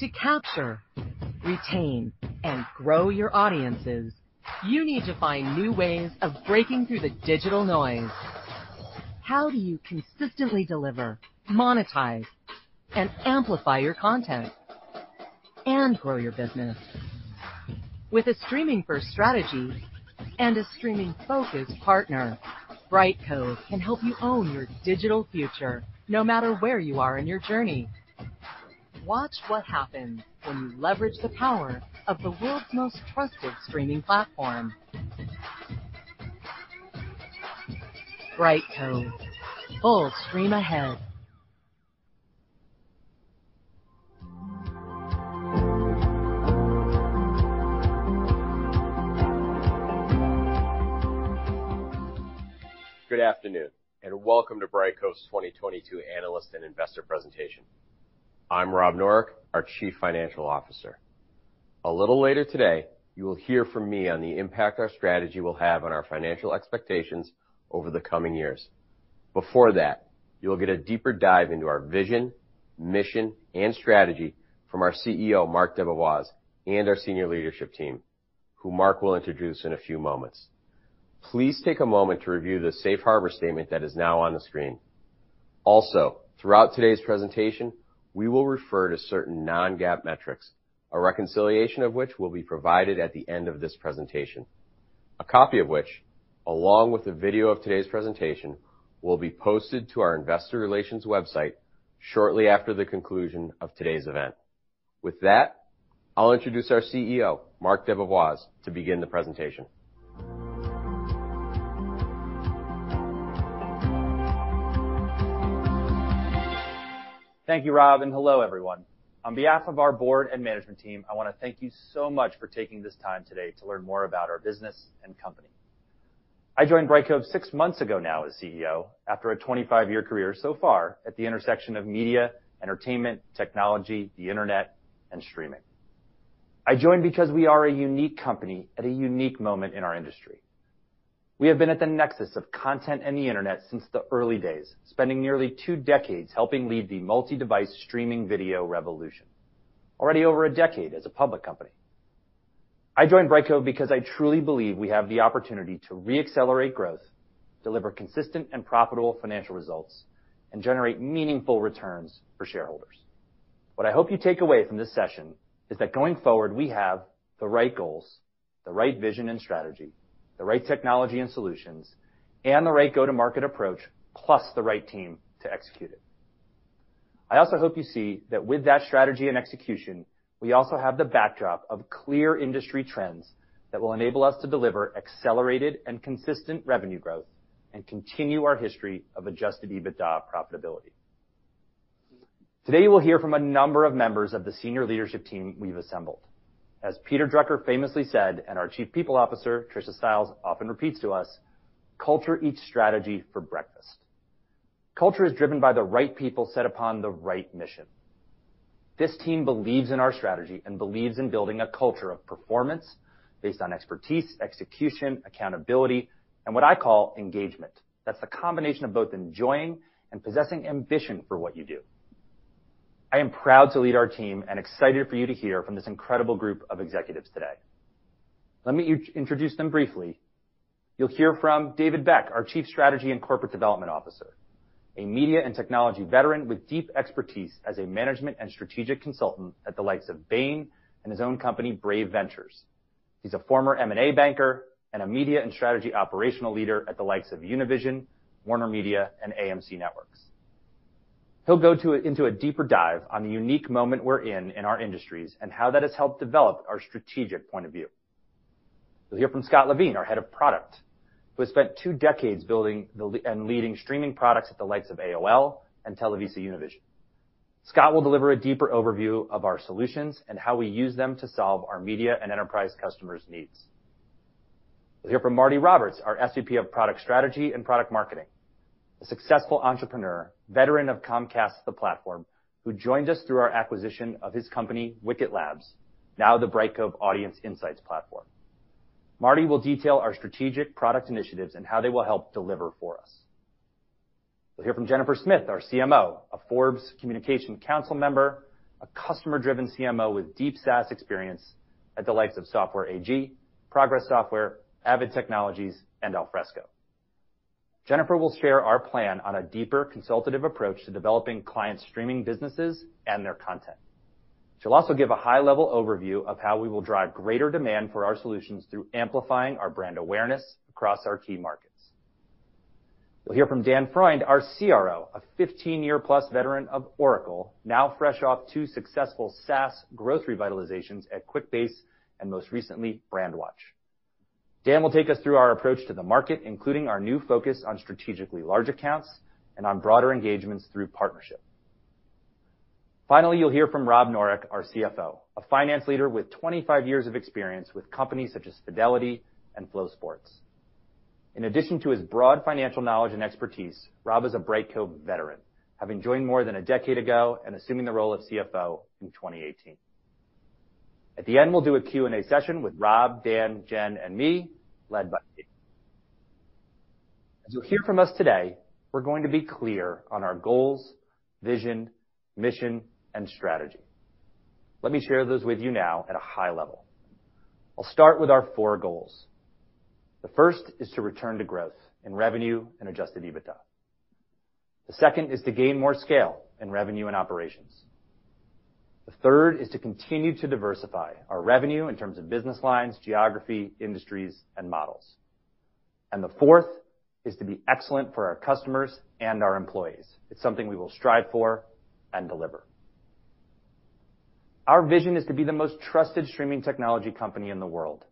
To capture, retain, and grow your audiences, you need to find new ways of breaking through the digital noise. How do you consistently deliver, monetize, and amplify your content and grow your business? With a streaming-first strategy and a streaming-focused partner, Brightcove can help you own your digital future no matter where you are in your journey. Watch what happens when you leverage the power of the world's most trusted streaming platform. Brightcove. Full stream ahead. Good afternoon, and welcome to Brightcove's 2022 Analyst and Investor Presentation. I'm Rob Noreck, our Chief Financial Officer. A little later today, you will hear from me on the impact our strategy will have on our financial expectations over the coming years. Before that, you'll get a deeper dive into our vision, mission, and strategy from our CEO, Marc DeBevoise, and our senior leadership team, who Marc will introduce in a few moments. Please take a moment to review the safe harbor statement that is now on the screen. Also, throughout today's presentation, we will refer to certain non-GAAP metrics, a reconciliation of which will be provided at the end of this presentation. A copy of which, along with a video of today's presentation, will be posted to our investor relations website shortly after the conclusion of today's event. With that, I'll introduce our CEO, Marc DeBevoise, to begin the presentation. Thank you, Rob, and hello, everyone. On behalf of our board and management team, I wanna thank you so much for taking this time today to learn more about our business and company. I joined Brightcove six months ago now as CEO after a 25-year career so far at the intersection of media, entertainment, technology, the internet, and streaming. I joined because we are a unique company at a unique moment in our industry. We have been at the nexus of content and the internet since the early days, spending nearly two decades helping lead the multi-device streaming video revolution. Already over a decade as a public company. I joined Brightcove because I truly believe we have the opportunity to re-accelerate growth, deliver consistent and profitable financial results, and generate meaningful returns for shareholders. What I hope you take away from this session is that going forward, we have the right goals, the right vision and strategy, the right technology and solutions, and the right go-to-market approach, plus the right team to execute it. I also hope you see that with that strategy and execution, we also have the backdrop of clear industry trends that will enable us to deliver accelerated and consistent revenue growth and continue our history of adjusted EBITDA profitability. Today, you will hear from a number of members of the senior leadership team we've assembled. As Peter Drucker famously said, and our Chief People Officer, Trisha Stiles, often repeats to us, "Culture eats strategy for breakfast." Culture is driven by the right people set upon the right mission. This team believes in our strategy and believes in building a culture of performance based on expertise, execution, accountability, and what I call engagement. That's the combination of both enjoying and possessing ambition for what you do. I am proud to lead our team and excited for you to hear from this incredible group of executives today. Let me introduce them briefly. You'll hear from David Beck, our Chief Strategy and Corporate Development Officer, a media and technology veteran with deep expertise as a management and strategic consultant at the likes of Bain and his own company, Brave Ventures. He's a former M&A banker and a media and strategy operational leader at the likes of Univision, WarnerMedia, and AMC Networks. He'll go into a deeper dive on the unique moment we're in in our industries and how that has helped develop our strategic point of view. You'll hear from Scott Levine, our Head of Product, who has spent two decades building and leading streaming products at the likes of AOL and TelevisaUnivision. Scott will deliver a deeper overview of our solutions and how we use them to solve our media and enterprise customers' needs. You'll hear from Marty Roberts, our SVP of Product Strategy and Product Marketing, a successful entrepreneur, veteran of Comcast thePlatform, who joined us through our acquisition of his company, Wicket Labs, now the Brightcove Audience Insights platform. Marty will detail our strategic product initiatives and how they will help deliver for us. You'll hear from Jennifer Smith, our CMO, a Forbes Communications Council member, a customer-driven CMO with deep SaaS experience at the likes of Software AG, Progress Software, Avid Technology, and Alfresco. Jennifer will share our plan on a deeper consultative approach to developing client streaming businesses and their content. She'll also give a high-level overview of how we will drive greater demand for our solutions through amplifying our brand awareness across our key markets. You'll hear from Dan Freund, our CRO, a 15-year-plus veteran of Oracle, now fresh off two successful SaaS growth revitalizations at QuickBase and most recently, Brandwatch. Dan will take us through our approach to the market, including our new focus on strategically large accounts and on broader engagements through partnership. Finally, you'll hear from Rob Noreck, our CFO, a finance leader with 25 years of experience with companies such as Fidelity and FloSports. In addition to his broad financial knowledge and expertise, Rob is a Brightcove veteran, having joined more than a decade ago and assuming the role of CFO in 2018. At the end, we'll do a Q&A session with Rob, Dan, Jen, and me, led by me. As you'll hear from us today, we're going to be clear on our goals, vision, mission, and strategy. Let me share those with you now at a high level. I'll start with our four goals. The first is to return to growth in revenue and adjusted EBITDA. The second is to gain more scale in revenue and operations. The third is to continue to diversify our revenue in terms of business lines, geography, industries, and models. And the fourth is to be excellent for our customers and our employees. It's something we will strive for and deliver. Our vision is to be the most trusted streaming technology company in the world.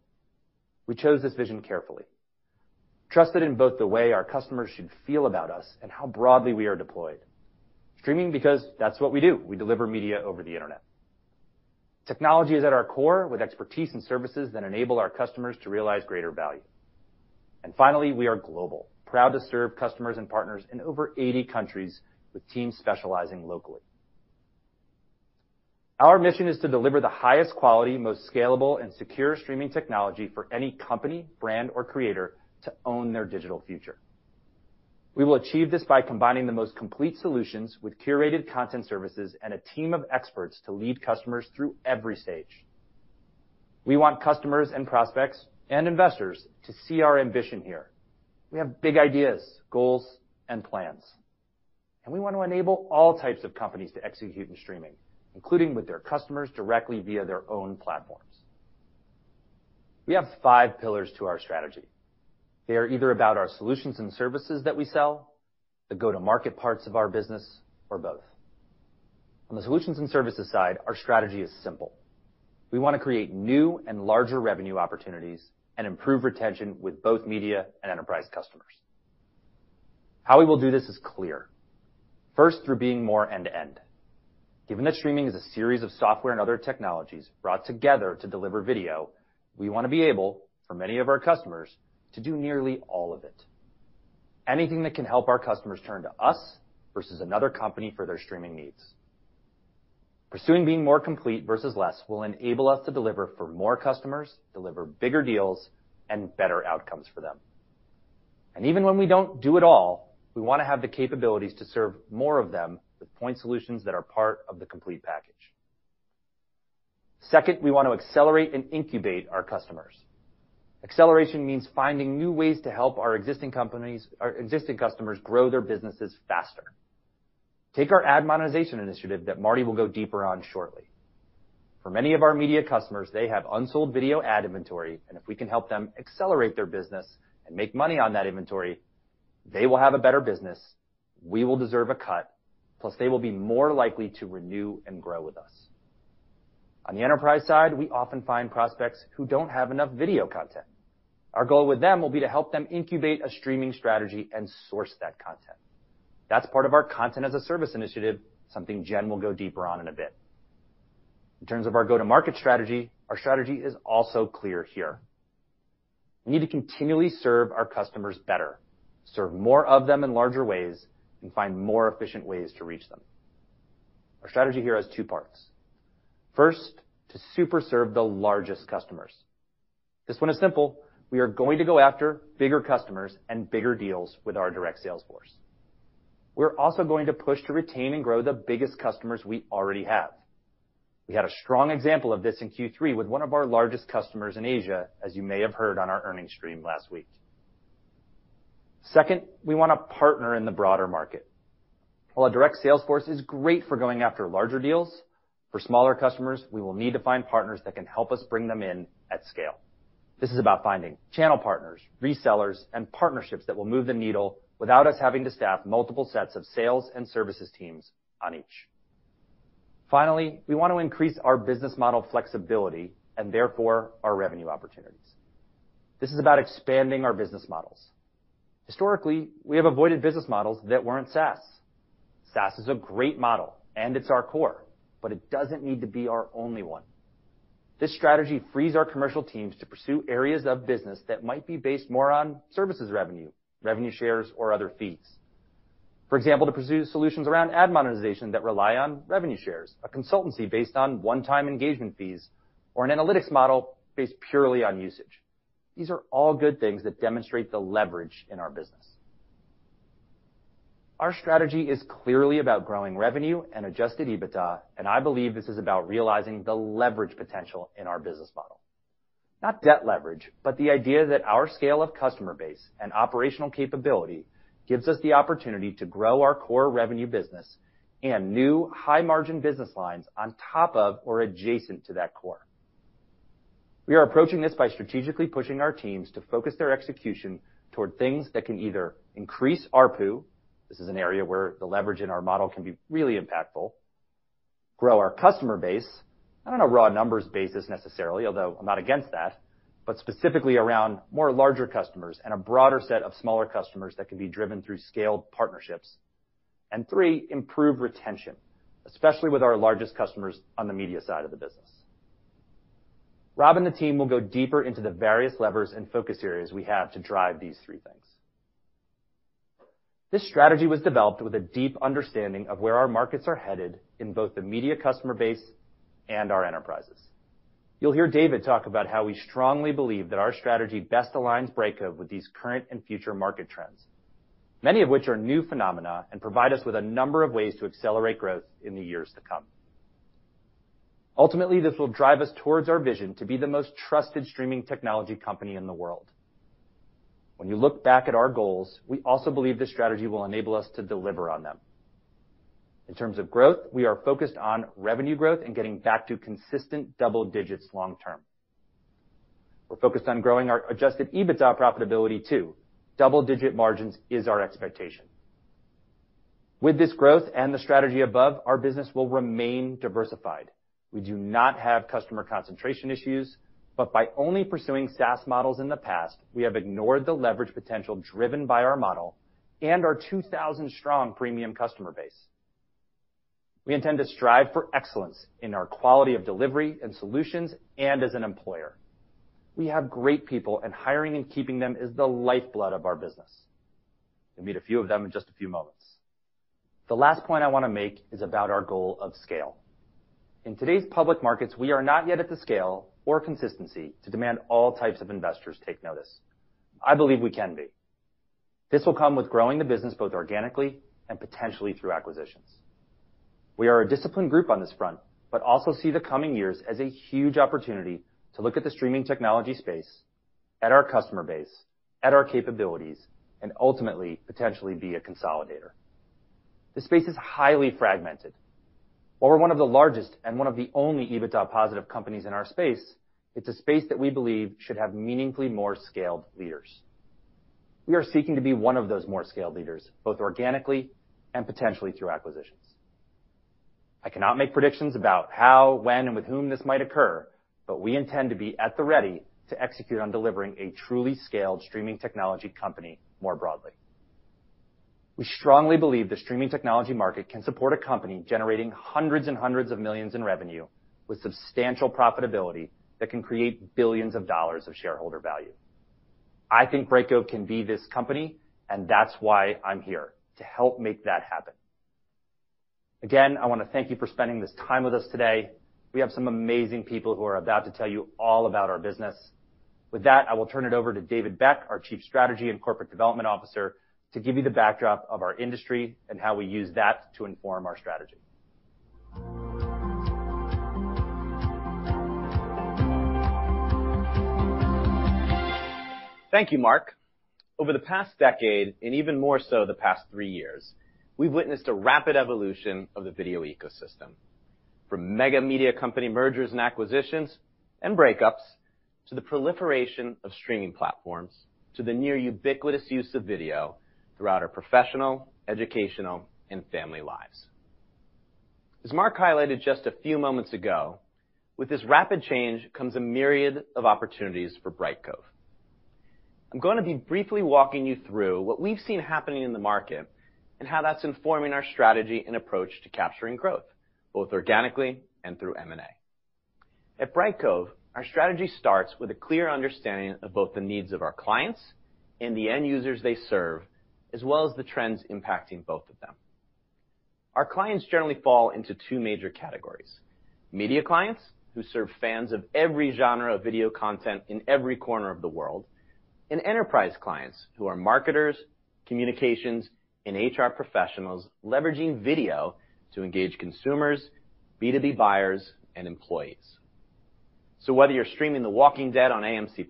We chose this vision carefully. Trusted in both the way our customers should feel about us and how broadly we are deployed. Streaming because that's what we do. We deliver media over the Internet. Technology is at our core with expertise and services that enable our customers to realize greater value. And finally, we are global, proud to serve customers and partners in over 80 countries with teams specializing locally. Our mission is to deliver the highest quality, most scalable, and secure streaming technology for any company, brand, or creator to own their digital future. We will achieve this by combining the most complete solutions with curated content services and a team of experts to lead customers through every stage. We want customers and prospects and investors to see our ambition here. We have big ideas, goals, and plans, and we want to enable all types of companies to execute in streaming, including with their customers directly via their own platforms. We have five pillars to our strategy. They are either about our solutions and services that we sell, the go-to-market parts of our business, or both. On the solutions and services side, our strategy is simple. We wanna create new and larger revenue opportunities and improve retention with both media and enterprise customers. How we will do this is clear. First, through being more end-to-end. Given that streaming is a series of software and other technologies brought together to deliver video, we wanna be able, for many of our customers, to do nearly all of it. Anything that can help our customers turn to us versus another company for their streaming needs. Pursuing being more complete versus less will enable us to deliver for more customers, deliver bigger deals, and better outcomes for them. And even when we don't do it all, we wanna have the capabilities to serve more of them with point solutions that are part of the complete package. Second, we want to accelerate and incubate our customers. Acceleration means finding new ways to help our existing companies, our existing customers grow their businesses faster. Take our ad monetization initiative that Marty will go deeper on shortly. For many of our media customers, they have unsold video ad inventory, and if we can help them accelerate their business and make money on that inventory, they will have a better business, we will deserve a cut, plus they will be more likely to renew and grow with us. On the enterprise side, we often find prospects who don't have enough video content. Our goal with them will be to help them incubate a streaming strategy and source that content. That's part of our Content as a Service initiative, something Jen will go deeper on in a bit. In terms of our go-to-market strategy, our strategy is also clear here. We need to continually serve our customers better, serve more of them in larger ways, and find more efficient ways to reach them. Our strategy here has two parts. First, to super serve the largest customers. This one is simple. We are going to go after bigger customers and bigger deals with our direct sales force. We're also going to push to retain and grow the biggest customers we already have. We had a strong example of this in Q3 with one of our largest customers in Asia, as you may have heard on our earnings stream last week. Second, we wanna partner in the broader market. While a direct sales force is great for going after larger deals, for smaller customers, we will need to find partners that can help us bring them in at scale. This is about finding channel partners, resellers, and partnerships that will move the needle without us having to staff multiple sets of sales and services teams on each. Finally, we want to increase our business model flexibility and therefore our revenue opportunities. This is about expanding our business models. Historically, we have avoided business models that weren't SaaS. SaaS is a great model, and it's our core, but it doesn't need to be our only one. This strategy frees our commercial teams to pursue areas of business that might be based more on services revenue revenue shares, or other fees. For example, to pursue solutions around ad monetization that rely on revenue shares, a consultancy based on one-time engagement fees, or an analytics model based purely on usage. These are all good things that demonstrate the leverage in our business. Our strategy is clearly about growing revenue and adjusted EBITDA, and I believe this is about realizing the leverage potential in our business model. Not debt leverage, but the idea that our scale of customer base and operational capability gives us the opportunity to grow our core revenue business and new high-margin business lines on top of or adjacent to that core. We are approaching this by strategically pushing our teams to focus their execution toward things that can either increase ARPU, this is an area where the leverage in our model can be really impactful, grow our customer base, not on a raw numbers basis necessarily, although I'm not against that, but specifically around more larger customers and a broader set of smaller customers that can be driven through scaled partnerships. Three, improve retention, especially with our largest customers on the media side of the business. Rob and the team will go deeper into the various levers and focus areas we have to drive these three things. This strategy was developed with a deep understanding of where our markets are headed in both the media customer base and our enterprises. You'll hear David talk about how we strongly believe that our strategy best aligns Brightcove with these current and future market trends, many of which are new phenomena and provide us with a number of ways to accelerate growth in the years to come. Ultimately, this will drive us towards our vision to be the most trusted streaming technology company in the world. When you look back at our goals, we also believe this strategy will enable us to deliver on them. In terms of growth, we are focused on revenue growth and getting back to consistent double digits long term. We're focused on growing our adjusted EBITDA profitability too. Double-digit margins is our expectation. With this growth and the strategy above, our business will remain diversified. We do not have customer concentration issues, but by only pursuing SaaS models in the past, we have ignored the leverage potential driven by our model and our 2,000-strong premium customer base. We intend to strive for excellence in our quality of delivery and solutions and as an employer. We have great people, and hiring and keeping them is the lifeblood of our business. You'll meet a few of them in just a few moments. The last point I wanna make is about our goal of scale. In today's public markets, we are not yet at the scale or consistency to demand all types of investors take notice. I believe we can be. This will come with growing the business both organically and potentially through acquisitions. We are a disciplined group on this front, but also see the coming years as a huge opportunity to look at the streaming technology space, at our customer base, at our capabilities, and ultimately, potentially be a consolidator. This space is highly fragmented. While we're one of the largest and one of the only EBITDA positive companies in our space, it's a space that we believe should have meaningfully more scaled leaders. We are seeking to be one of those more scaled leaders, both organically and potentially through acquisitions. I cannot make predictions about how, when, and with whom this might occur, but we intend to be at the ready to execute on delivering a truly scaled streaming technology company more broadly. We strongly believe the streaming technology market can support a company generating hundreds and hundreds of millions in revenue with substantial profitability that can create billions of dollars of shareholder value. I think Brightcove can be this company, and that's why I'm here, to help make that happen. Again, I wanna thank you for spending this time with us today. We have some amazing people who are about to tell you all about our business. With that, I will turn it over to David Beck, our Chief Strategy and Corporate Development Officer, to give you the backdrop of our industry and how we use that to inform our strategy. Thank you, Marc. Over the past decade, and even more so the past three years, we've witnessed a rapid evolution of the video ecosystem. From mega media company mergers and acquisitions and breakups, to the proliferation of streaming platforms, to the near ubiquitous use of video, throughout our professional, educational, and family lives. As Marc highlighted just a few moments ago, with this rapid change comes a myriad of opportunities for Brightcove. I'm gonna be briefly walking you through what we've seen happening in the market and how that's informing our strategy and approach to capturing growth, both organically and through M&A. At Brightcove, our strategy starts with a clear understanding of both the needs of our clients and the end users they serve, as well as the trends impacting both of them. Our clients generally fall into two major categories. Media clients, who serve fans of every genre of video content in every corner of the world, and enterprise clients, who are marketers, communications, and HR professionals leveraging video to engage consumers, B2B buyers, and employees. So whether you're streaming The Walking Dead on AMC+,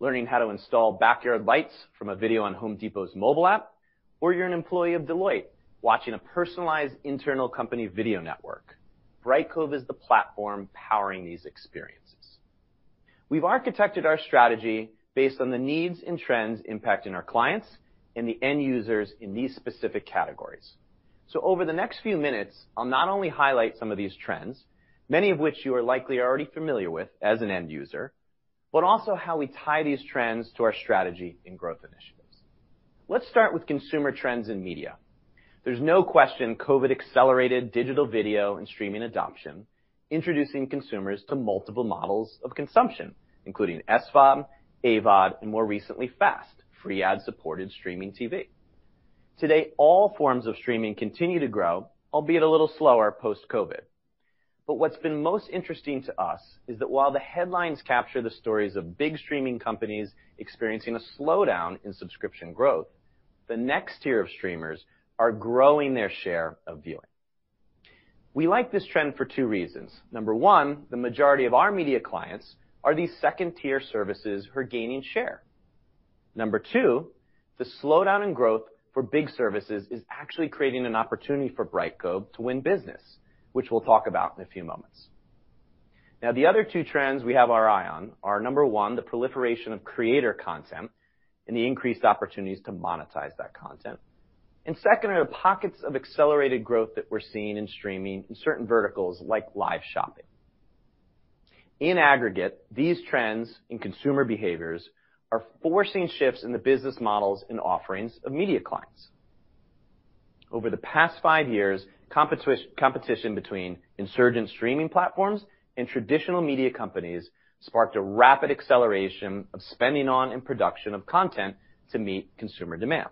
learning how to install backyard lights from a video on Home Depot's mobile app, or you're an employee of Deloitte watching a personalized internal company video network, Brightcove is the platform powering these experiences. We've architected our strategy based on the needs and trends impacting our clients and the end users in these specific categories. So over the next few minutes, I'll not only highlight some of these trends, many of which you are likely already familiar with as an end user, but also how we tie these trends to our strategy and growth initiatives. Let's start with consumer trends in media. There's no question COVID accelerated digital video and streaming adoption, introducing consumers to multiple models of consumption, including SVOD, AVOD, and more recently, FAST, free ad-supported streaming TV. Today, all forms of streaming continue to grow, albeit a little slower post-COVID. But what's been most interesting to us is that while the headlines capture the stories of big streaming companies experiencing a slowdown in subscription growth, the next tier of streamers are growing their share of viewing. We like this trend for two reasons. Number one, the majority of our media clients are these second-tier services who are gaining share. Number two, the slowdown in growth for big services is actually creating an opportunity for Brightcove to win business, which we'll talk about in a few moments. Now, the other two trends we have our eye on are, number one, the proliferation of creator content and the increased opportunities to monetize that content. Second are the pockets of accelerated growth that we're seeing in streaming in certain verticals like live shopping. In aggregate, these trends in consumer behaviors are forcing shifts in the business models and offerings of media clients. Over the past five years, competition between insurgent streaming platforms and traditional media companies sparked a rapid acceleration of spending on and production of content to meet consumer demand.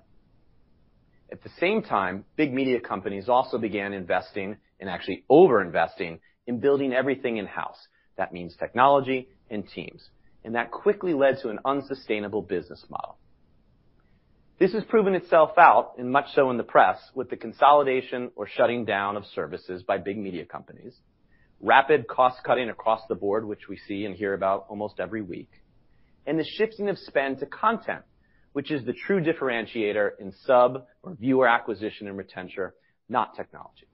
At the same time, big media companies also began investing, and actually over-investing, in building everything in-house. That means technology and teams, and that quickly led to an unsustainable business model. This has proven itself out, and much so in the press, with the consolidation or shutting down of services by big media companies, rapid cost-cutting across the board, which we see and hear about almost every week, and the shifting of spend to content, which is the true differentiator in sub or viewer acquisition and retention, not technology.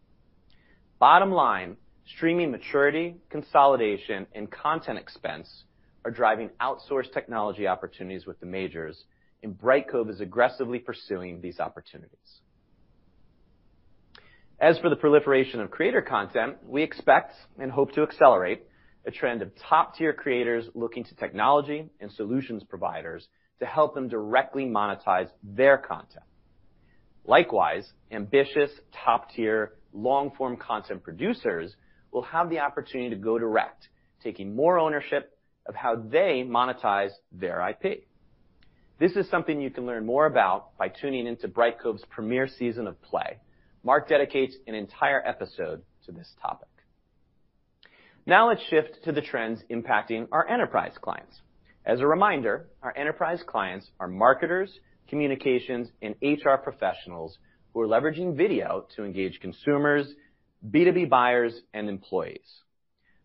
Bottom line, streaming maturity, consolidation, and content expense are driving outsourced technology opportunities with the majors, and Brightcove is aggressively pursuing these opportunities. As for the proliferation of creator content, we expect and hope to accelerate a trend of top-tier creators looking to technology and solutions providers to help them directly monetize their content. Likewise, ambitious top-tier long-form content producers will have the opportunity to go direct, taking more ownership of how they monetize their IP. This is something you can learn more about by tuning into Brightcove's premiere season of Play. Marc dedicates an entire episode to this topic. Now let's shift to the trends impacting our enterprise clients. As a reminder, our enterprise clients are marketers, communications, and HR professionals who are leveraging video to engage consumers, B2B buyers, and employees.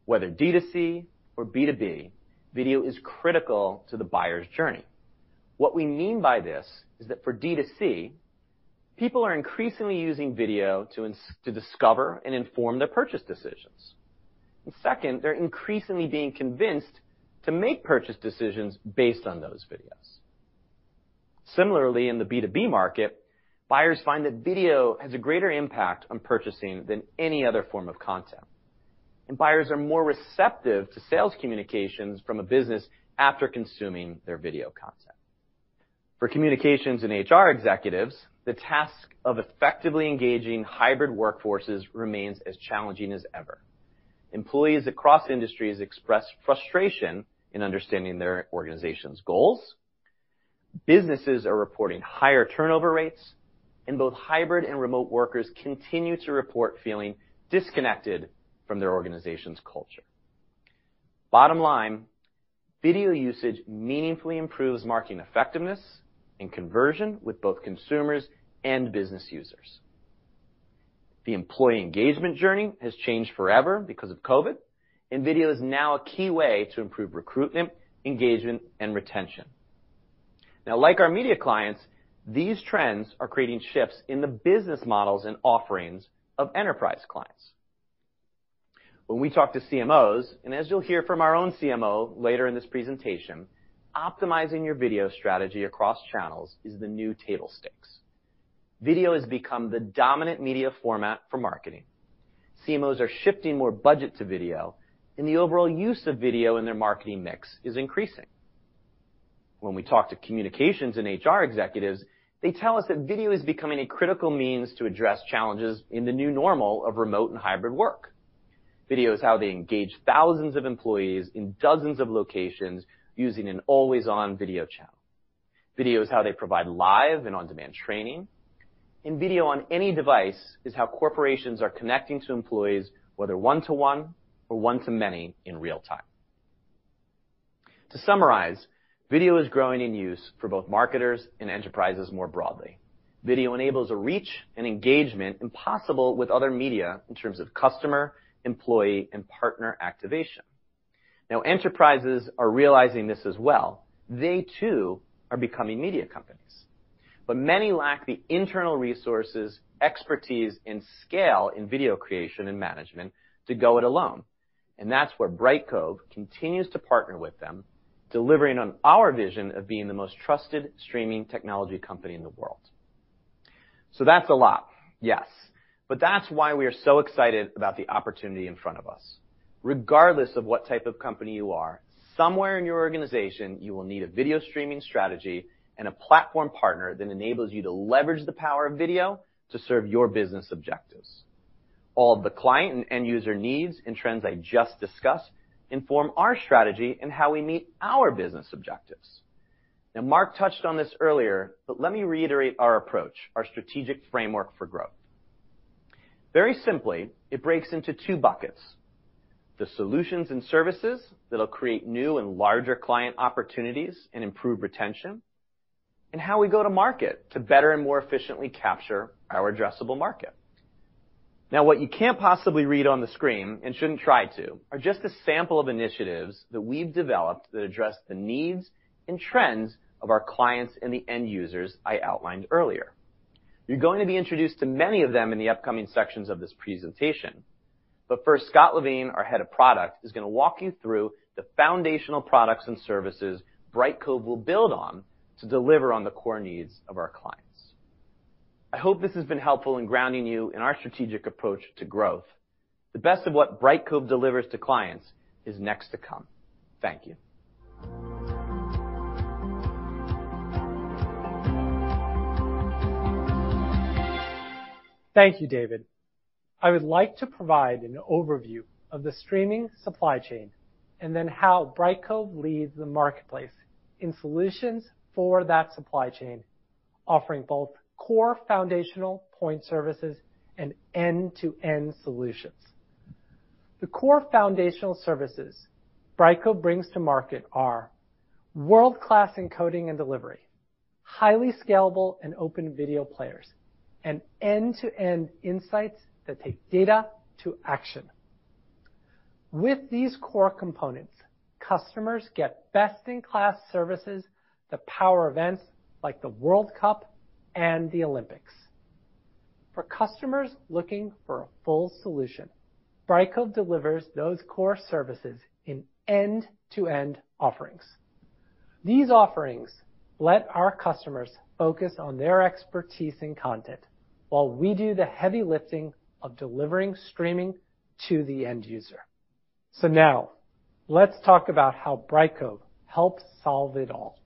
Whether D2C or B2B, video is critical to the buyer's journey. What we mean by this is that for D2C, people are increasingly using video to discover and inform their purchase decisions. Second, they're increasingly being convinced to make purchase decisions based on those videos. Similarly, in the B2B market, buyers find that video has a greater impact on purchasing than any other form of content. And buyers are more receptive to sales communications from a business after consuming their video content. For communications and HR executives, the task of effectively engaging hybrid workforces remains as challenging as ever. Employees across industries express frustration in understanding their organization's goals. Businesses are reporting higher turnover rates, and both hybrid and remote workers continue to report feeling disconnected from their organization's culture. Bottom line, video usage meaningfully improves marketing effectiveness and conversion with both consumers and business users. The employee engagement journey has changed forever because of COVID, and video is now a key way to improve recruitment, engagement, and retention. Now, like our media clients, these trends are creating shifts in the business models and offerings of enterprise clients. When we talk to CMOs, and as you'll hear from our own CMO later in this presentation, optimizing your video strategy across channels is the new table stakes. Video has become the dominant media format for marketing. CMOs are shifting more budget to video, and the overall use of video in their marketing mix is increasing. When we talk to communications and HR executives, they tell us that video is becoming a critical means to address challenges in the new normal of remote and hybrid work. Video is how they engage thousands of employees in dozens of locations using an always-on video channel. Video is how they provide live and on-demand training. And video on any device is how corporations are connecting to employees, whether one-to-one or one-to-many in real time. To summarize, video is growing in use for both marketers and enterprises more broadly. Video enables a reach and engagement impossible with other media in terms of customer, employee, and partner activation. Now, enterprises are realizing this as well. They too are becoming media companies. But many lack the internal resources, expertise, and scale in video creation and management to go it alone. And that's where Brightcove continues to partner with them, delivering on our vision of being the most trusted streaming technology company in the world. So that's a lot, yes. But that's why we are so excited about the opportunity in front of us. Regardless of what type of company you are, somewhere in your organization, you will need a video streaming strategy and a platform partner that enables you to leverage the power of video to serve your business objectives. All of the client and end user needs and trends I just discussed inform our strategy and how we meet our business objectives. Now, Marc touched on this earlier, but let me reiterate our approach, our strategic framework for growth. Very simply, it breaks into two buckets, the solutions and services that'll create new and larger client opportunities and improve retention, and how we go to market to better and more efficiently capture our addressable market. Now, what you can't possibly read on the screen, and shouldn't try to, are just a sample of initiatives that we've developed that address the needs and trends of our clients and the end users I outlined earlier. You're going to be introduced to many of them in the upcoming sections of this presentation. First, Scott Levine, our Head of Product, is gonna walk you through the foundational products and services Brightcove will build on to deliver on the core needs of our clients. I hope this has been helpful in grounding you in our strategic approach to growth. The best of what Brightcove delivers to clients is next to come. Thank you. Thank you, David. I would like to provide an overview of the streaming supply chain and then how Brightcove leads the marketplace in solutions for that supply chain, offering both core foundational point services and end-to-end solutions. The core foundational services Brightcove brings to market are world-class encoding and delivery, highly scalable and open video players, and end-to-end insights that take data to action. With these core components, customers get best-in-class services that power events like the World Cup and the Olympics. For customers looking for a full solution, Brightcove delivers those core services in end-to-end offerings. These offerings let our customers focus on their expertise in content while we do the heavy lifting of delivering streaming to the end user. So now let's talk about how Brightcove helps solve it all.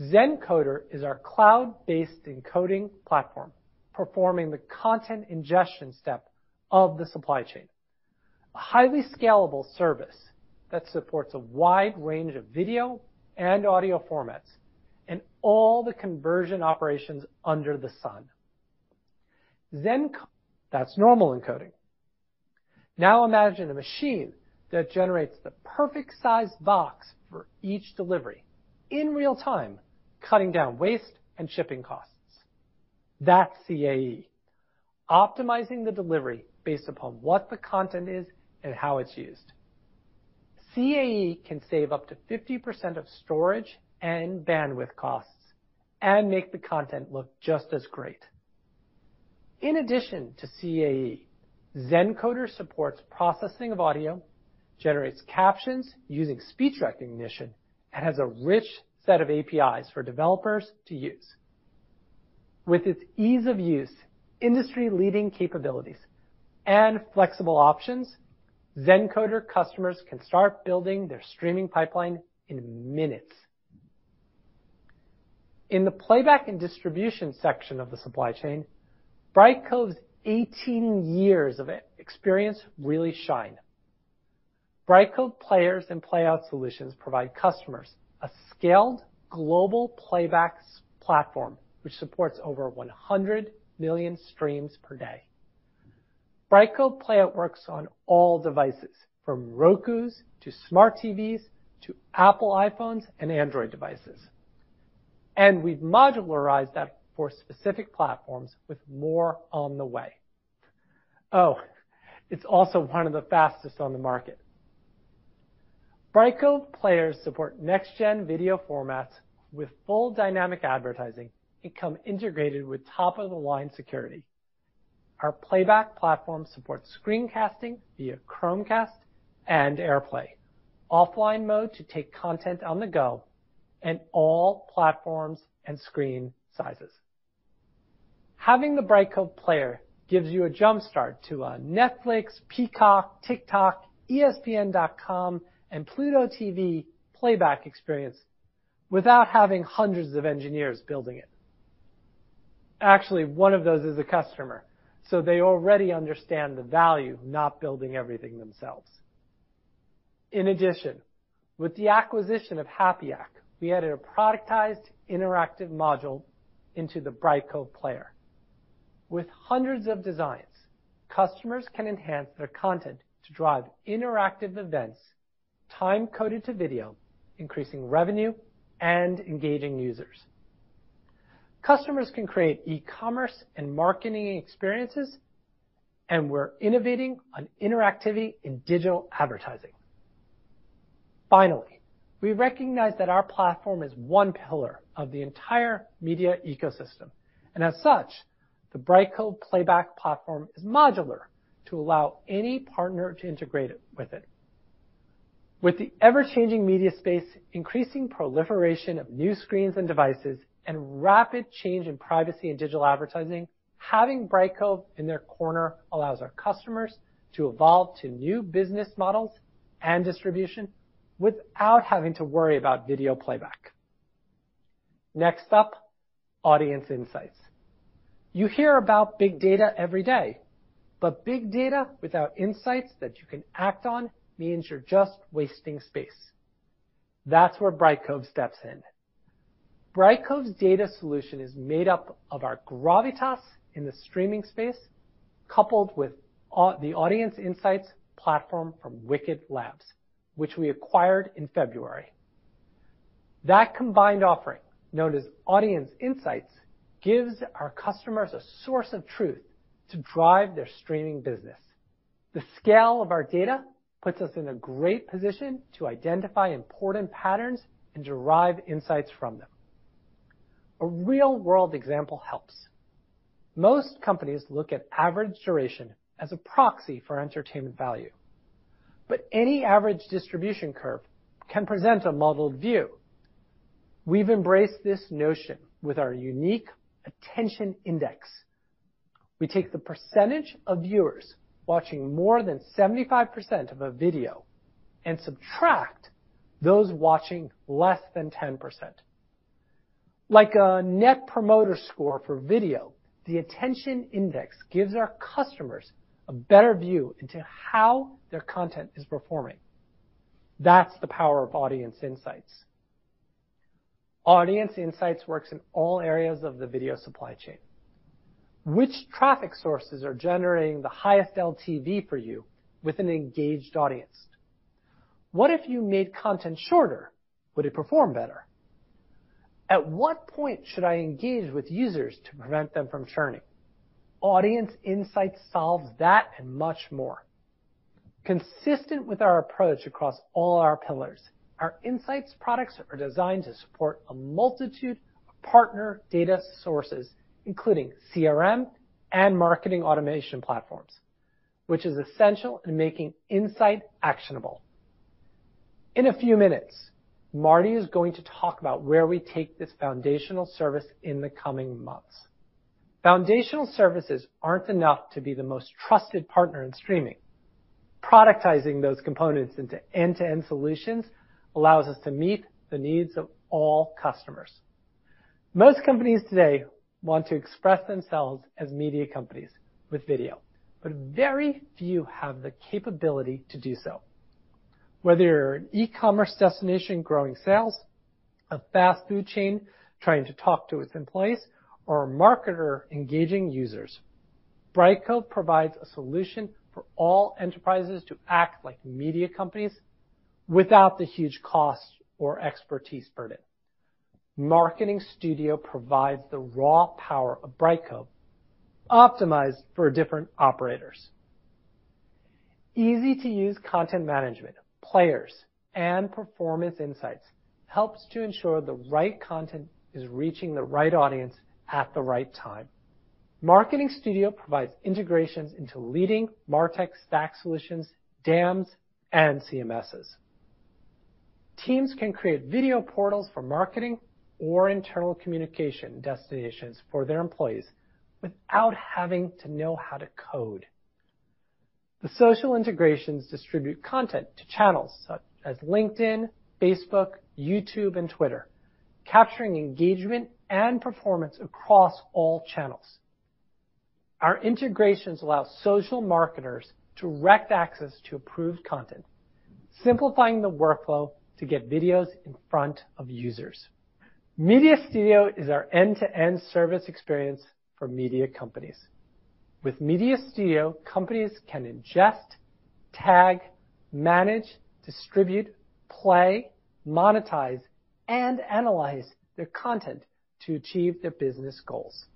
ZenCoder is our cloud-based encoding platform, performing the content ingestion step of the supply chain. A highly scalable service that supports a wide range of video and audio formats and all the conversion operations under the sun. That's normal encoding. Now imagine a machine that generates the perfect size box for each delivery in real time, cutting down waste and shipping costs. That's CAE, optimizing the delivery based upon what the content is and how it's used. CAE can save up to 50% of storage and bandwidth costs and make the content look just as great. In addition to CAE, ZenCoder supports processing of audio, generates captions using speech recognition, and has a rich set of APIs for developers to use. With its ease of use, industry-leading capabilities, and flexible options, ZenCoder customers can start building their streaming pipeline in minutes. In the playback and distribution section of the supply chain, Brightcove's 18 years of experience really shine. Brightcove players and playout solutions provide customers a scaled global playback platform which supports over 100 million streams per day. Brightcove playout works on all devices, from Rokus to smart TVs to Apple iPhones and Android devices. And we've modularized that for specific platforms with more on the way. Oh, it's also one of the fastest on the market. Brightcove players support next-gen video formats with full dynamic advertising and come integrated with top-of-the-line security. Our playback platform supports screencasting via Chromecast and AirPlay, offline mode to take content on the go, and all platforms and screen sizes. Having the Brightcove player gives you a jump-start to a Netflix, Peacock, TikTok, ESPN.com, and Pluto TV playback experience without having hundreds of engineers building it. Actually, one of those is a customer, so they already understand the value of not building everything themselves. In addition, with the acquisition of HapYak, we added a productized interactive module into the Brightcove player. With hundreds of designs, customers can enhance their content to drive interactive events time-coded to video, increasing revenue and engaging users. Customers can create e-commerce and marketing experiences, and we're innovating on interactivity in digital advertising. Finally, we recognize that our platform is one pillar of the entire media ecosystem, and as such, the Brightcove playback platform is modular to allow any partner to integrate it with it. With the ever-changing media space, increasing proliferation of new screens and devices, and rapid change in privacy and digital advertising, having Brightcove in their corner allows our customers to evolve to new business models and distribution without having to worry about video playback. Next up, audience insights. You hear about big data every day, but big data without insights that you can act on means you're just wasting space. That's where Brightcove steps in. Brightcove's data solution is made up of our gravitas in the streaming space, coupled with the audience insights platform from Wicket Labs, which we acquired in February. That combined offering, known as Audience Insights, gives our customers a source of truth to drive their streaming business. The scale of our data puts us in a great position to identify important patterns and derive insights from them. a real-world example helps. Most companies look at average duration as a proxy for entertainment value, but any average distribution curve can present a muddled view. We've embraced this notion with our unique attention index. We take the percentage of viewers watching more than 75% of a video and subtract those watching less than 10%. Like a Net Promoter Score for video, the attention index gives our customers a better view into how their content is performing. That's the power of Audience Insights. Audience Insights works in all areas of the video supply chain. Which traffic sources are generating the highest LTV for you with an engaged audience? What if you made content shorter? Would it perform better? At what point should I engage with users to prevent them from churning? Audience Insights solves that and much more. Consistent with our approach across all our pillars, our insights products are designed to support a multitude of partner data sources, including CRM and marketing automation platforms, which is essential in making insight actionable. In a few minutes, Marty is going to talk about where we take this foundational service in the coming months. Foundational services aren't enough to be the most trusted partner in streaming. Productizing those components into end-to-end solutions allows us to meet the needs of all customers. Most companies today want to express themselves as media companies with video, but very few have the capability to do so. Whether you're an e-commerce destination growing sales, a fast food chain trying to talk to its employees, or a marketer engaging users, Brightcove provides a solution for all enterprises to act like media companies without the huge cost or expertise burden. Marketing Studio provides the raw power of Brightcove, optimized for different operators. Easy-to-use content management, players, and performance insights helps to ensure the right content is reaching the right audience at the right time. Marketing Studio provides integrations into leading MarTech stack solutions, DAMs, and CMSs. Teams can create video portals for marketing or internal communication destinations for their employees without having to know how to code. The social integrations distribute content to channels such as LinkedIn, Facebook, YouTube, and Twitter, capturing engagement and performance across all channels. Our integrations allow social marketers direct access to approved content, simplifying the workflow to get videos in front of users. Media Studio is our end-to-end service experience for media companies. With Media Studio, companies can ingest, tag, manage, distribute, play, monetize, and analyze their content to achieve their business goals.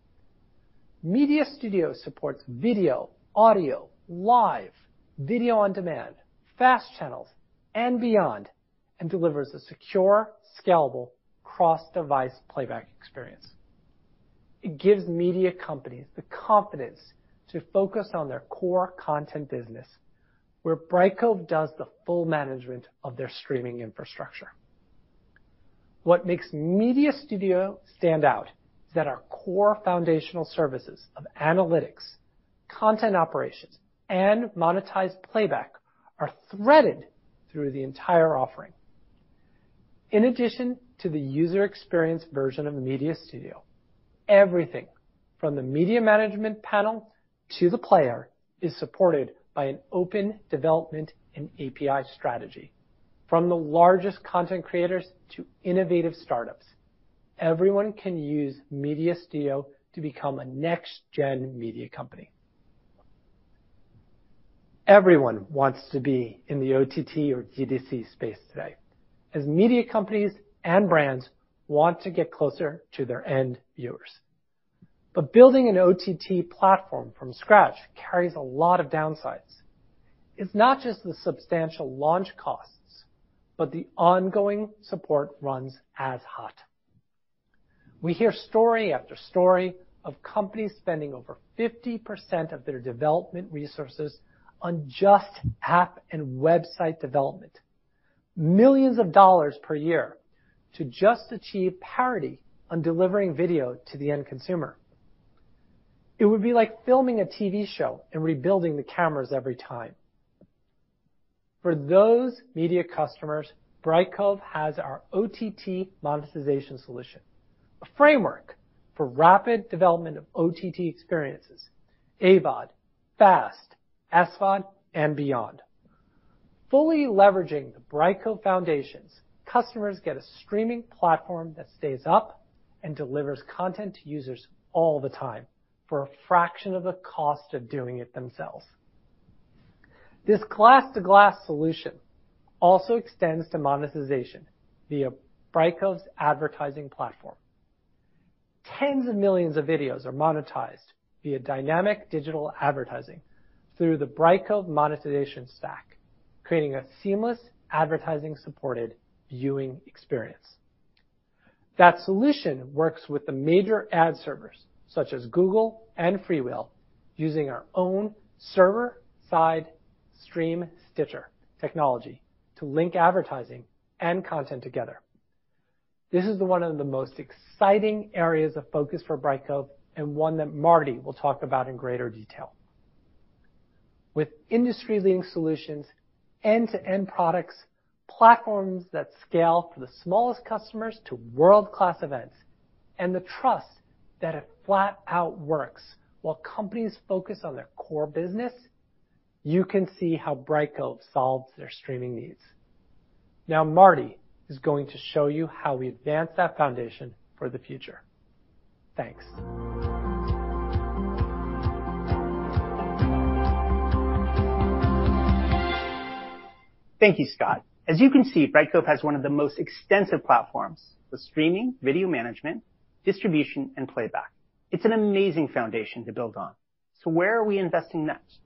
Media Studio supports video, audio, live, video on demand, FAST channels, and beyond, and delivers a secure, scalable cross-device playback experience. It gives media companies the confidence to focus on their core content business, where Brightcove does the full management of their streaming infrastructure. What makes Media Studio stand out is that our core foundational services of analytics, content operations, and monetized playback are threaded through the entire offering. In addition to the user experience version of Media Studio, everything from the media management panel to the player is supported by an open development and API strategy. From the largest content creators to innovative startups, everyone can use Media Studio to become a next-gen media company. Everyone wants to be in the OTT or D2C space today, as media companies and brands want to get closer to their end viewers. But building an OTT platform from scratch carries a lot of downsides. It's not just the substantial launch costs, but the ongoing support runs as hot. We hear story after story of companies spending over 50% of their development resources on just app and website development. Millions of dollars per year to just achieve parity on delivering video to the end consumer. It would be like filming a TV show and rebuilding the cameras every time. For those media customers, Brightcove has our OTT monetization solution, a framework for rapid development of OTT experiences, AVOD, FAST, SVOD, and beyond. Fully leveraging the Brightcove foundations, customers get a streaming platform that stays up and delivers content to users all the time for a fraction of the cost of doing it themselves. This glass-to-glass solution also extends to monetization via Brightcove's advertising platform. Tens of millions of videos are monetized via dynamic digital advertising through the Brightcove monetization stack, creating a seamless advertising-supported viewing experience. That solution works with the major ad servers such as Google and FreeWheel using our own server-side stream stitcher technology to link advertising and content together. This is one of the most exciting areas of focus for Brightcove and one that Marty will talk about in greater detail. With industry-leading solutions, end-to-end products, platforms that scale for the smallest customers to world-class events, and the trust that it flat out works while companies focus on their core business, you can see how Brightcove solves their streaming needs. Now, Marty is going to show you how we advance that foundation for the future. Thanks. Thank you, Scott. As you can see, Brightcove has one of the most extensive platforms for streaming, video management, distribution, and playback. It's an amazing foundation to build on. So where are we investing next?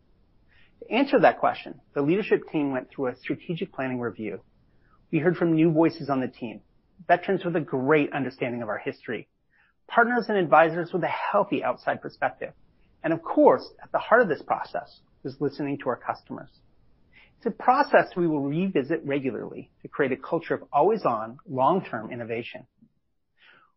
To answer that question, the leadership team went through a strategic planning review. We heard from new voices on the team, veterans with a great understanding of our history, partners and advisors with a healthy outside perspective, and of course, at the heart of this process was listening to our customers. It's a process we will revisit regularly to create a culture of always-on, long-term innovation.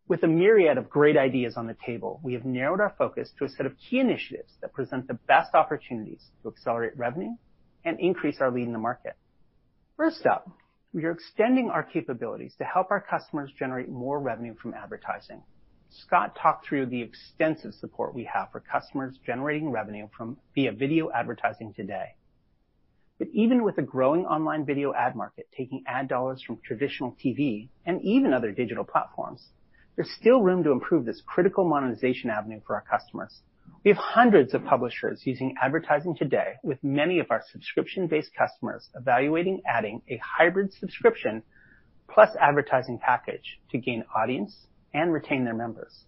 With a myriad of great ideas on the table, we have narrowed our focus to a set of key initiatives that present the best opportunities to accelerate revenue and increase our lead in the market. First up, we are extending our capabilities to help our customers generate more revenue from advertising. Scott talked through the extensive support we have for customers generating revenue from via video advertising today. But even with a growing online video ad market taking ad dollars from traditional TV and even other digital platforms, there's still room to improve this critical monetization avenue for our customers. We have hundreds of publishers using advertising today, with many of our subscription-based customers evaluating adding a hybrid subscription plus advertising package to gain audience and retain their members.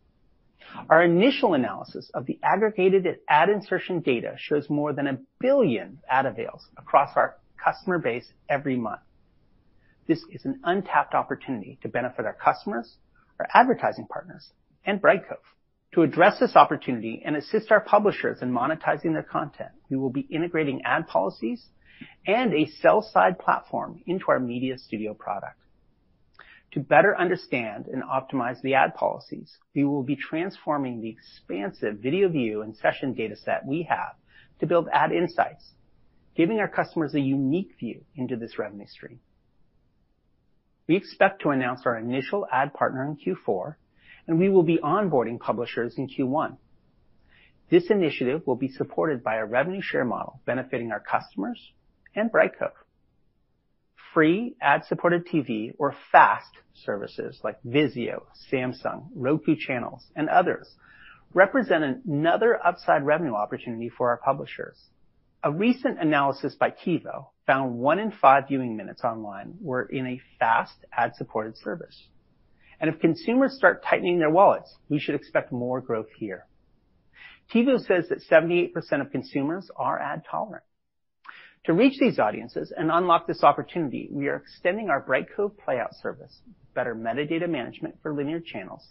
Our initial analysis of the aggregated ad insertion data shows more than 1 billion ad avails across our customer base every month. This is an untapped opportunity to benefit our customers, our advertising partners, and Brightcove. To address this opportunity and assist our publishers in monetizing their content, we will be integrating ad policies and a sell-side platform into our Media Studio product. To better understand and optimize the ad policies, we will be transforming the expansive video view and session data set we have to build ad insights, giving our customers a unique view into this revenue stream. We expect to announce our initial ad partner in Q4, and we will be onboarding publishers in Q1. This initiative will be supported by a revenue share model benefiting our customers and Brightcove. Free ad-supported TV or FAST services like Vizio, Samsung, Roku Channels, and others represent another upside revenue opportunity for our publishers. A recent analysis by TiVo found one in five viewing minutes online were in a FAST ad-supported service. And if consumers start tightening their wallets, we should expect more growth here. TiVo says that 78% of consumers are ad tolerant. To reach these audiences and unlock this opportunity, we are extending our Brightcove playout service, better metadata management for linear channels,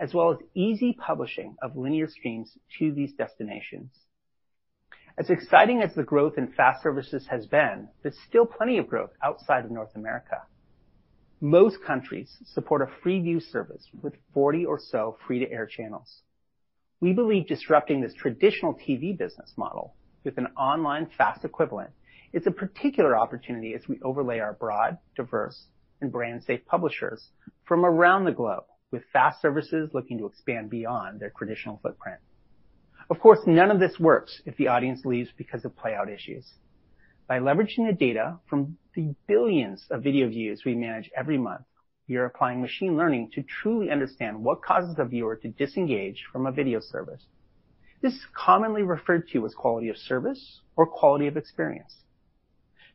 as well as easy publishing of linear streams to these destinations. As exciting as the growth in FAST services has been, there's still plenty of growth outside of North America. Most countries support a free view service with 40 or so free-to-air channels. We believe disrupting this traditional TV business model with an online FAST equivalent is a particular opportunity as we overlay our broad, diverse, and brand-safe publishers from around the globe with FAST services looking to expand beyond their traditional footprint. Of course, none of this works if the audience leaves because of playout issues. By leveraging the data from the billions of video views we manage every month, we are applying machine learning to truly understand what causes a viewer to disengage from a video service. This is commonly referred to as quality of service or quality of experience.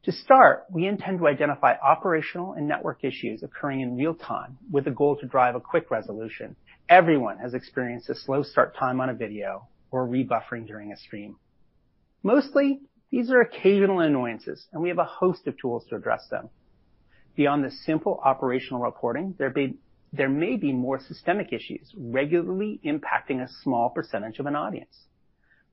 To start, we intend to identify operational and network issues occurring in real time with a goal to drive a quick resolution. Everyone has experienced a slow start time on a video or rebuffering during a stream. Mostly, these are occasional annoyances, and we have a host of tools to address them. Beyond the simple operational reporting, there may be more systemic issues regularly impacting a small percentage of an audience.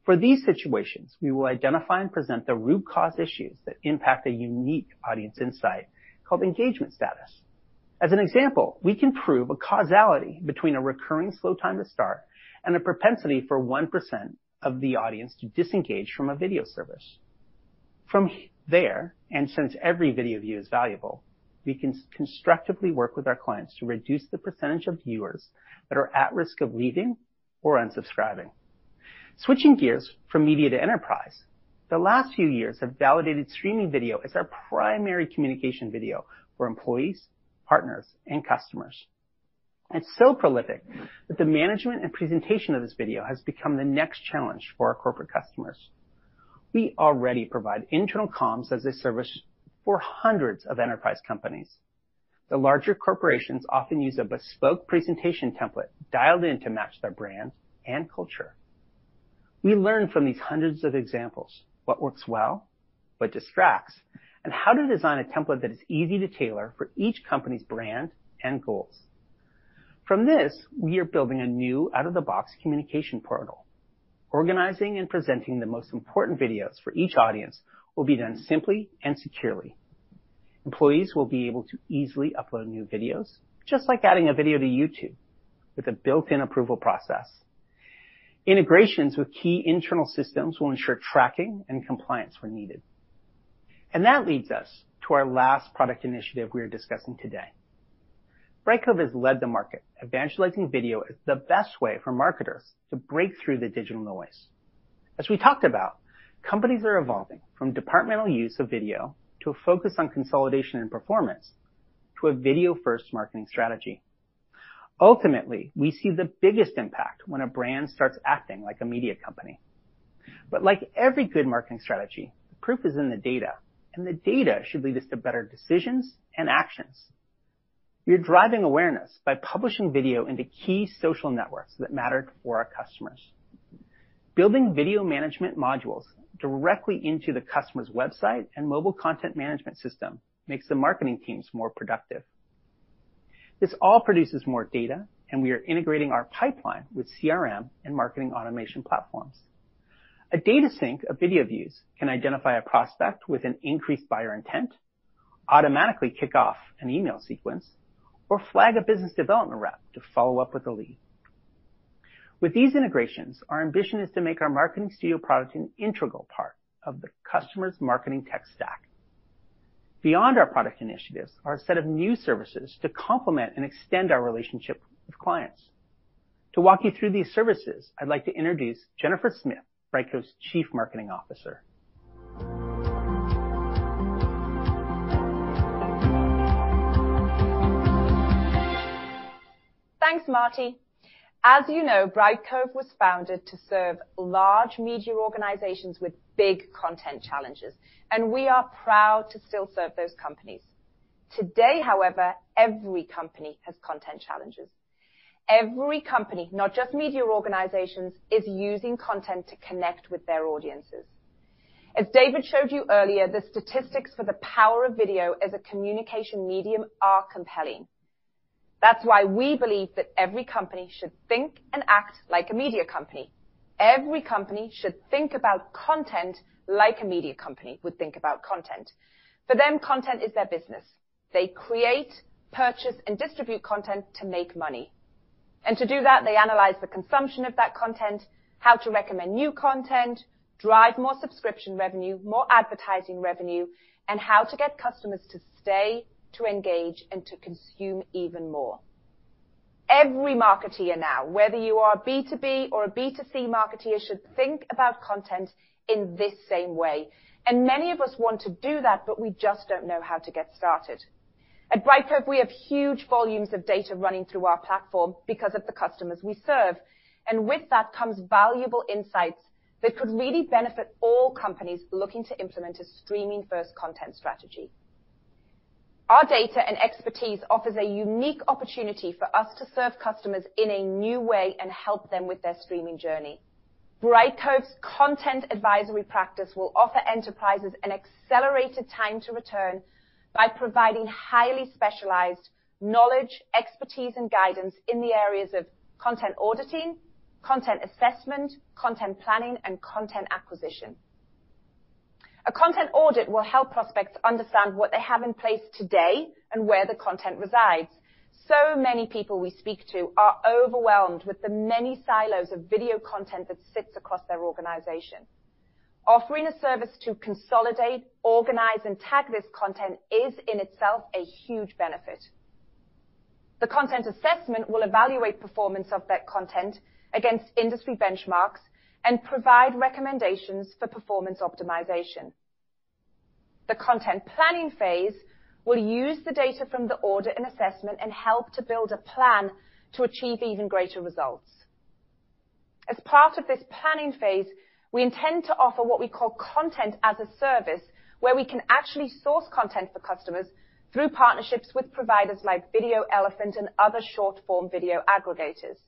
For these situations, we will identify and present the root cause issues that impact a unique audience insight called engagement status. As an example, we can prove a causality between a recurring slow time to start and a propensity for 1% of the audience to disengage from a video service. From there, and since every video view is valuable, we can constructively work with our clients to reduce the percentage of viewers that are at risk of leaving or unsubscribing. Switching gears from media to enterprise, the last few years have validated streaming video as our primary communication video for employees, partners, and customers. It's so prolific that the management and presentation of this video has become the next challenge for our corporate customers. We already provide internal comms as a service for hundreds of enterprise companies. The larger corporations often use a bespoke presentation template dialed in to match their brand and culture. We learn from these hundreds of examples what works well, what distracts, and how to design a template that is easy to tailor for each company's brand and goals. From this, we are building a new out-of-the-box communication portal. Organizing and presenting the most important videos for each audience will be done simply and securely. Employees will be able to easily upload new videos, just like adding a video to YouTube with a built-in approval process. Integrations with key internal systems will ensure tracking and compliance when needed. And that leads us to our last product initiative we are discussing today. Brightcove has led the market, evangelizing video as the best way for marketers to break through the digital noise. As we talked about, companies are evolving from departmental use of video to a focus on consolidation and performance to a video-first marketing strategy. Ultimately, we see the biggest impact when a brand starts acting like a media company. But like every good marketing strategy, the proof is in the data, and the data should lead us to better decisions and actions. We are driving awareness by publishing video into key social networks that matter for our customers. Building video management modules directly into the customer's website and mobile content management system makes the marketing teams more productive. This all produces more data, and we are integrating our pipeline with CRM and marketing automation platforms. A data sync of video views can identify a prospect with an increased buyer intent, automatically kick off an email sequence, or flag a business development rep to follow up with a lead. With these integrations, our ambition is to make our Marketing Studio product an integral part of the customer's marketing tech stack. Beyond our product initiatives are a set of new services to complement and extend our relationship with clients. To walk you through these services, I'd like to introduce Jennifer Smith, Brightcove's Chief Marketing Officer. Thanks, Marty. As you know, Brightcove was founded to serve large media organizations with big content challenges, and we are proud to still serve those companies. Today, however, every company has content challenges. Every company, not just media organizations, is using content to connect with their audiences. As David showed you earlier, the statistics for the power of video as a communication medium are compelling. That's why we believe that every company should think and act like a media company. Every company should think about content like a media company would think about content. For them, content is their business. They create, purchase, and distribute content to make money. And to do that, they analyze the consumption of that content, how to recommend new content, drive more subscription revenue, more advertising revenue, and how to get customers to stay, to engage, and to consume even more. Every marketeer now, whether you are a B2B or a B2C marketeer, should think about content in this same way. And many of us want to do that, but we just don't know how to get started. At Brightcove, we have huge volumes of data running through our platform because of the customers we serve. And with that comes valuable insights that could really benefit all companies looking to implement a streaming-first content strategy. Our data and expertise offers a unique opportunity for us to serve customers in a new way and help them with their streaming journey. Brightcove's content advisory practice will offer enterprises an accelerated time to return by providing highly specialized knowledge, expertise, and guidance in the areas of content auditing, content assessment, content planning, and content acquisition. A content audit will help prospects understand what they have in place today and where the content resides. So many people we speak to are overwhelmed with the many silos of video content that sits across their organization. Offering a service to consolidate, organize, and tag this content is in itself a huge benefit. The content assessment will evaluate performance of that content against industry benchmarks and provide recommendations for performance optimization. The content planning phase will use the data from the audit and assessment and help to build a plan to achieve even greater results. As part of this planning phase, we intend to offer what we call content as a service, where we can actually source content for customers through partnerships with providers like Video Elephant and other short-form video aggregators.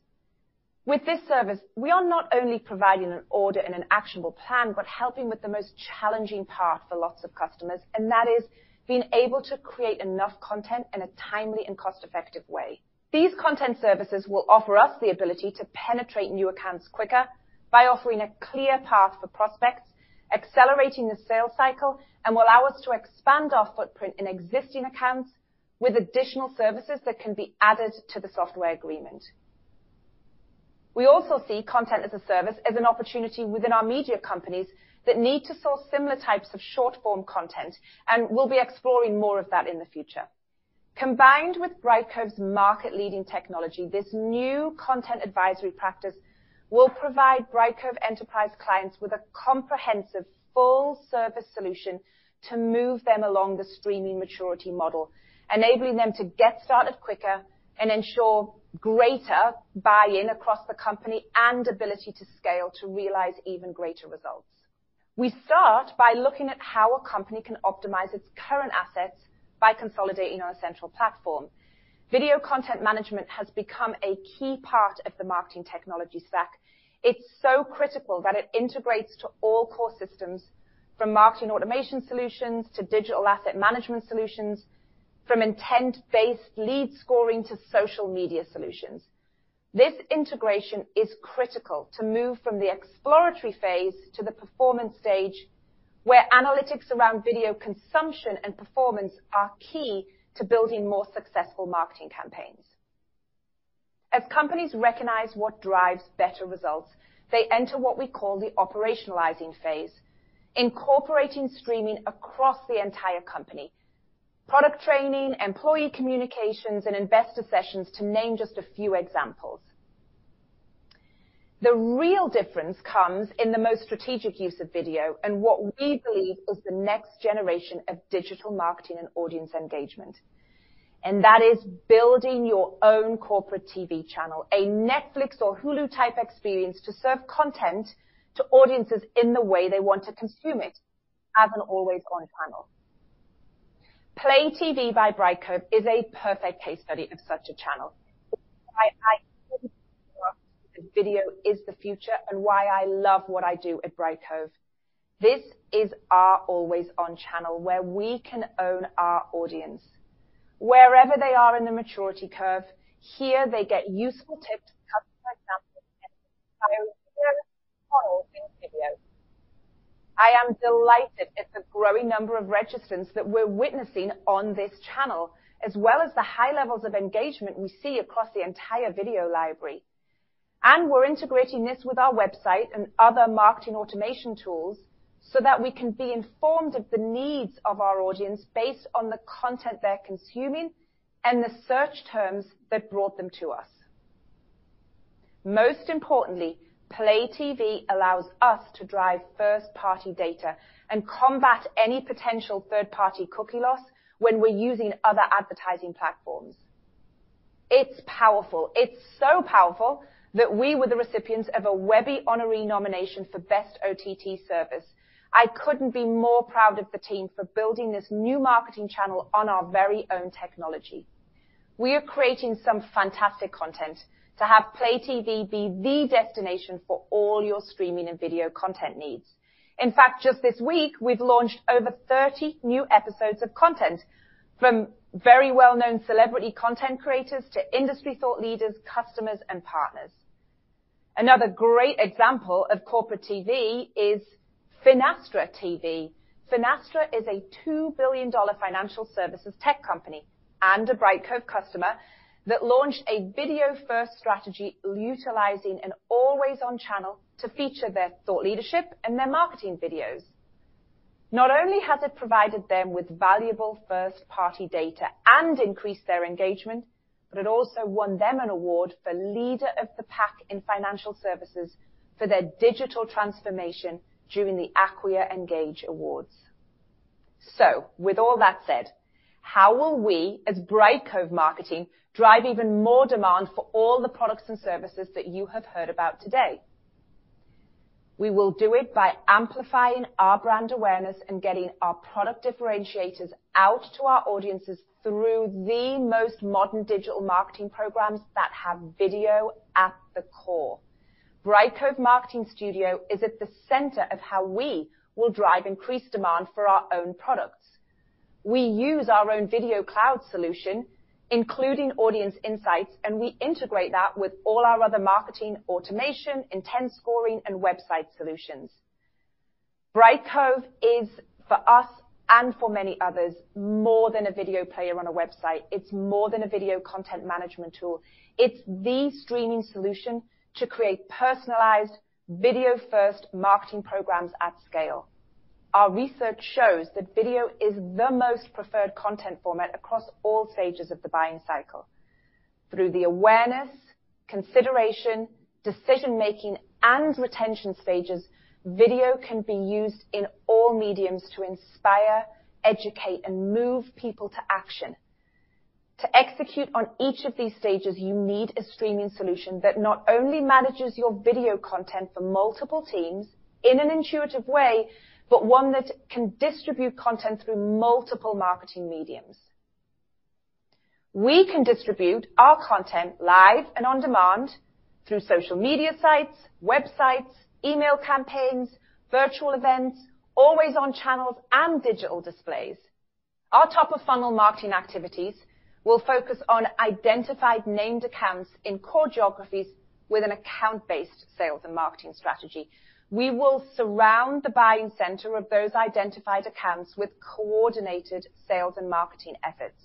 With this service, we are not only providing an order and an actionable plan, but helping with the most challenging part for lots of customers, and that is being able to create enough content in a timely and cost-effective way. These content services will offer us the ability to penetrate new accounts quicker by offering a clear path for prospects, accelerating the sales cycle, and will allow us to expand our footprint in existing accounts with additional services that can be added to the software agreement. We also see content as a service as an opportunity within our media companies that need to source similar types of short-form content, and we'll be exploring more of that in the future. Combined with Brightcove's market-leading technology, this new content advisory practice will provide Brightcove enterprise clients with a comprehensive full-service solution to move them along the streaming maturity model, enabling them to get started quicker and ensure greater buy-in across the company and ability to scale to realize even greater results. We start by looking at how a company can optimize its current assets by consolidating on a central platform. Video content management has become a key part of the marketing technology stack. It's so critical that it integrates to all core systems, from marketing automation solutions to digital asset management solutions, from intent-based lead scoring to social media solutions. This integration is critical to move from the exploratory phase to the performance stage, where analytics around video consumption and performance are key to building more successful marketing campaigns. As companies recognize what drives better results, they enter what we call the operationalizing phase, incorporating streaming across the entire company. Product training, employee communications, and investor sessions, to name just a few examples. The real difference comes in the most strategic use of video and what we believe is the next generation of digital marketing and audience engagement. And that is building your own corporate TV channel, a Netflix or Hulu-type experience to serve content to audiences in the way they want to consume it as an always-on channel. Play TV by Brightcove is a perfect case study of such a channel. Why I video is the future and why I love what I do at Brightcove. This is our always-on channel where we can own our audience. Wherever they are in the maturity curve, Here, they get useful tips, customer examples, and inspiring models in video. I am delighted at the growing number of registrants that we're witnessing on this channel, as well as the high levels of engagement we see across the entire video library. And we're integrating this with our website and other marketing automation tools so that we can be informed of the needs of our audience based on the content they're consuming and the search terms that brought them to us. Most importantly, Play TV allows us to drive first-party data and combat any potential third-party cookie loss when we're using other advertising platforms. It's powerful. It's so powerful that we were the recipients of a Webby Honoree nomination for Best OTT Service. I couldn't be more proud of the team for building this new marketing channel on our very own technology. We are creating some fantastic content to have Play TV be the destination for all your streaming and video content needs. In fact, just this week, we've launched over 30 new episodes of content from very well-known celebrity content creators to industry thought leaders, customers, and partners. Another great example of corporate TV is Finastra TV. Finastra is a $2 billion financial services tech company and a Brightcove customer that launched a video-first strategy utilizing an always-on channel to feature their thought leadership and their marketing videos. Not only has it provided them with valuable first-party data and increased their engagement, but it also won them an award for Leader of the Pack in Financial Services for their digital transformation during the Acquia Engage Awards. So with all that said, how will we, as Brightcove Marketing, drive even more demand for all the products and services that you have heard about today? We will do it by amplifying our brand awareness and getting our product differentiators out to our audiences through the most modern digital marketing programs that have video at the core. Brightcove Marketing Studio is at the center of how we will drive increased demand for our own products. We use our own video cloud solution, including Audience Insights, and we integrate that with all our other marketing automation, intent scoring, and website solutions. Brightcove is, for us and for many others, more than a video player on a website. It's more than a video content management tool. It's the streaming solution to create personalized video-first marketing programs at scale. Our research shows that video is the most preferred content format across all stages of the buying cycle. Through the awareness, consideration, decision-making, and retention stages, video can be used in all mediums to inspire, educate, and move people to action. To execute on each of these stages, you need a streaming solution that not only manages your video content for multiple teams in an intuitive way, but one that can distribute content through multiple marketing mediums. We can distribute our content live and on demand through social media sites, websites, email campaigns, virtual events, always-on channels, and digital displays. Our top-of-funnel marketing activities will focus on identified named accounts in core geographies with an account-based sales and marketing strategy. We will surround the buying center of those identified accounts with coordinated sales and marketing efforts.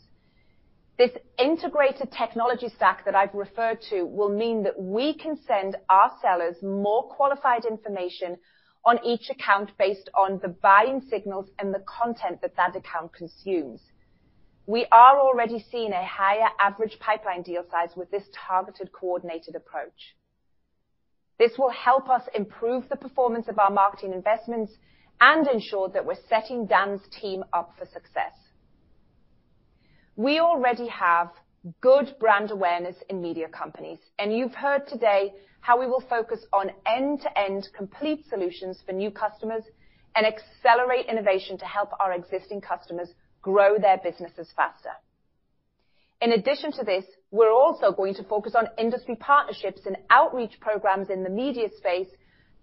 This integrated technology stack that I've referred to will mean that we can send our sellers more qualified information on each account based on the buying signals and the content that that account consumes. We are already seeing a higher average pipeline deal size with this targeted, coordinated approach. This will help us improve the performance of our marketing investments and ensure that we're setting Dan's team up for success. We already have good brand awareness in media companies, and you've heard today how we will focus on end-to-end complete solutions for new customers and accelerate innovation to help our existing customers grow their businesses faster. In addition to this, we're also going to focus on industry partnerships and outreach programs in the media space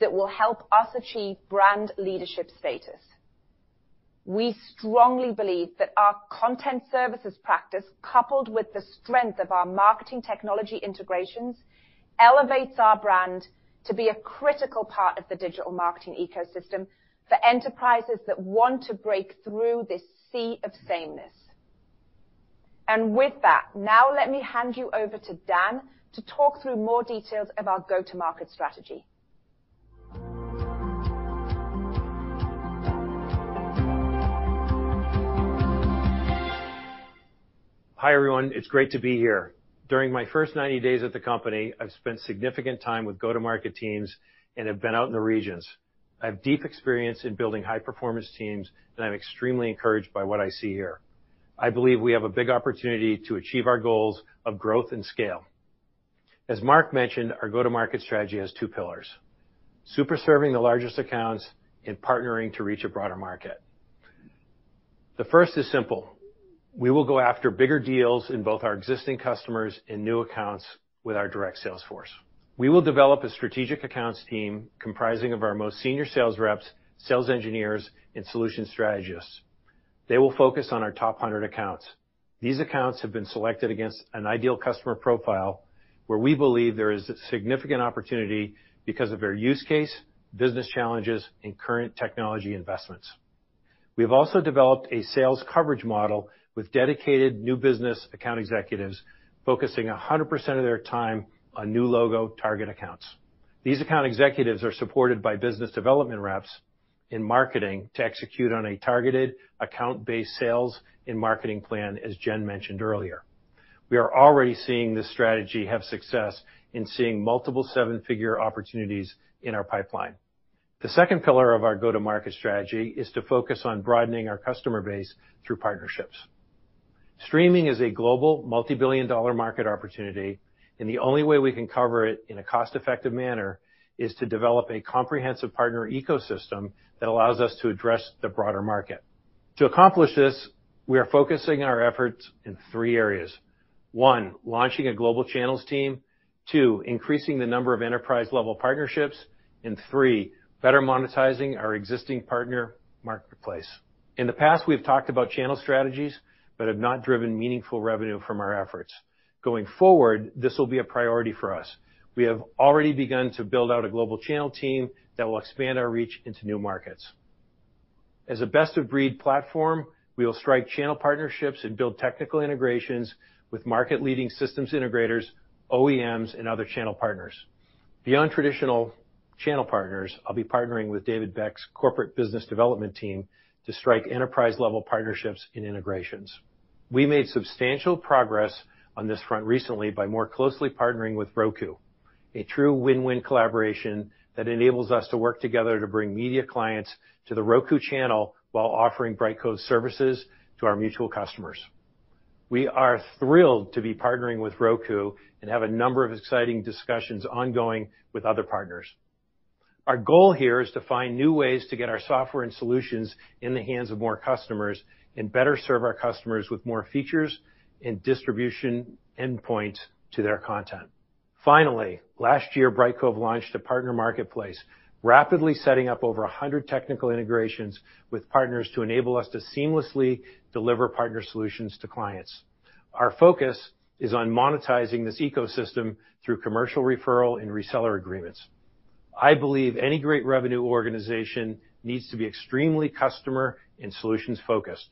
that will help us achieve brand leadership status. We strongly believe that our content services practice, coupled with the strength of our marketing technology integrations, elevates our brand to be a critical part of the digital marketing ecosystem for enterprises that want to break through this sea of sameness. And with that, now let me hand you over to Dan to talk through more details of our go-to-market strategy. Hi, everyone. It's great to be here. During my first 90 days at the company, I've spent significant time with go-to-market teams and have been out in the regions. I have deep experience in building high-performance teams, and I'm extremely encouraged by what I see here. I believe we have a big opportunity to achieve our goals of growth and scale. As Marc mentioned, our go-to-market strategy has two pillars, super serving the largest accounts and partnering to reach a broader market. The first is simple. We will go after bigger deals in both our existing customers and new accounts with our direct sales force. We will develop a strategic accounts team comprising of our most senior sales reps, sales engineers, and solution strategists. They will focus on our top 100 accounts. These accounts have been selected against an ideal customer profile where we believe there is significant opportunity because of their use case, business challenges, and current technology investments. We have also developed a sales coverage model with dedicated new business account executives focusing 100% of their time on new logo target accounts. These account executives are supported by business development reps in marketing to execute on a targeted account-based sales and marketing plan, as Jen mentioned earlier. We are already seeing this strategy have success in seeing multiple seven-figure opportunities in our pipeline. The second pillar of our go-to-market strategy is to focus on broadening our customer base through partnerships. Streaming is a global multi-billion-dollar market opportunity, and the only way we can cover it in a cost-effective manner is to develop a comprehensive partner ecosystem that allows us to address the broader market. To accomplish this, we are focusing our efforts in three areas. One, launching a global channels team. Two, increasing the number of enterprise-level partnerships. Three, better monetizing our existing partner marketplace. In the past, we've talked about channel strategies but have not driven meaningful revenue from our efforts. Going forward, this will be a priority for us. We have already begun to build out a global channel team that will expand our reach into new markets. As a best-of-breed platform, we will strike channel partnerships and build technical integrations with market-leading systems integrators, OEMs, and other channel partners. Beyond traditional channel partners, I'll be partnering with David Beck's corporate business development team to strike enterprise-level partnerships and integrations. We made substantial progress on this front recently by more closely partnering with Roku, a true win-win collaboration that enables us to work together to bring media clients to The Roku Channel while offering Brightcove services to our mutual customers. We are thrilled to be partnering with Roku and have a number of exciting discussions ongoing with other partners. Our goal here is to find new ways to get our software and solutions in the hands of more customers and better serve our customers with more features and distribution endpoints to their content. Finally, last year, Brightcove launched a partner marketplace, rapidly setting up over 100 technical integrations with partners to enable us to seamlessly deliver partner solutions to clients. Our focus is on monetizing this ecosystem through commercial referral and reseller agreements. I believe any great revenue organization needs to be extremely customer and solutions-focused.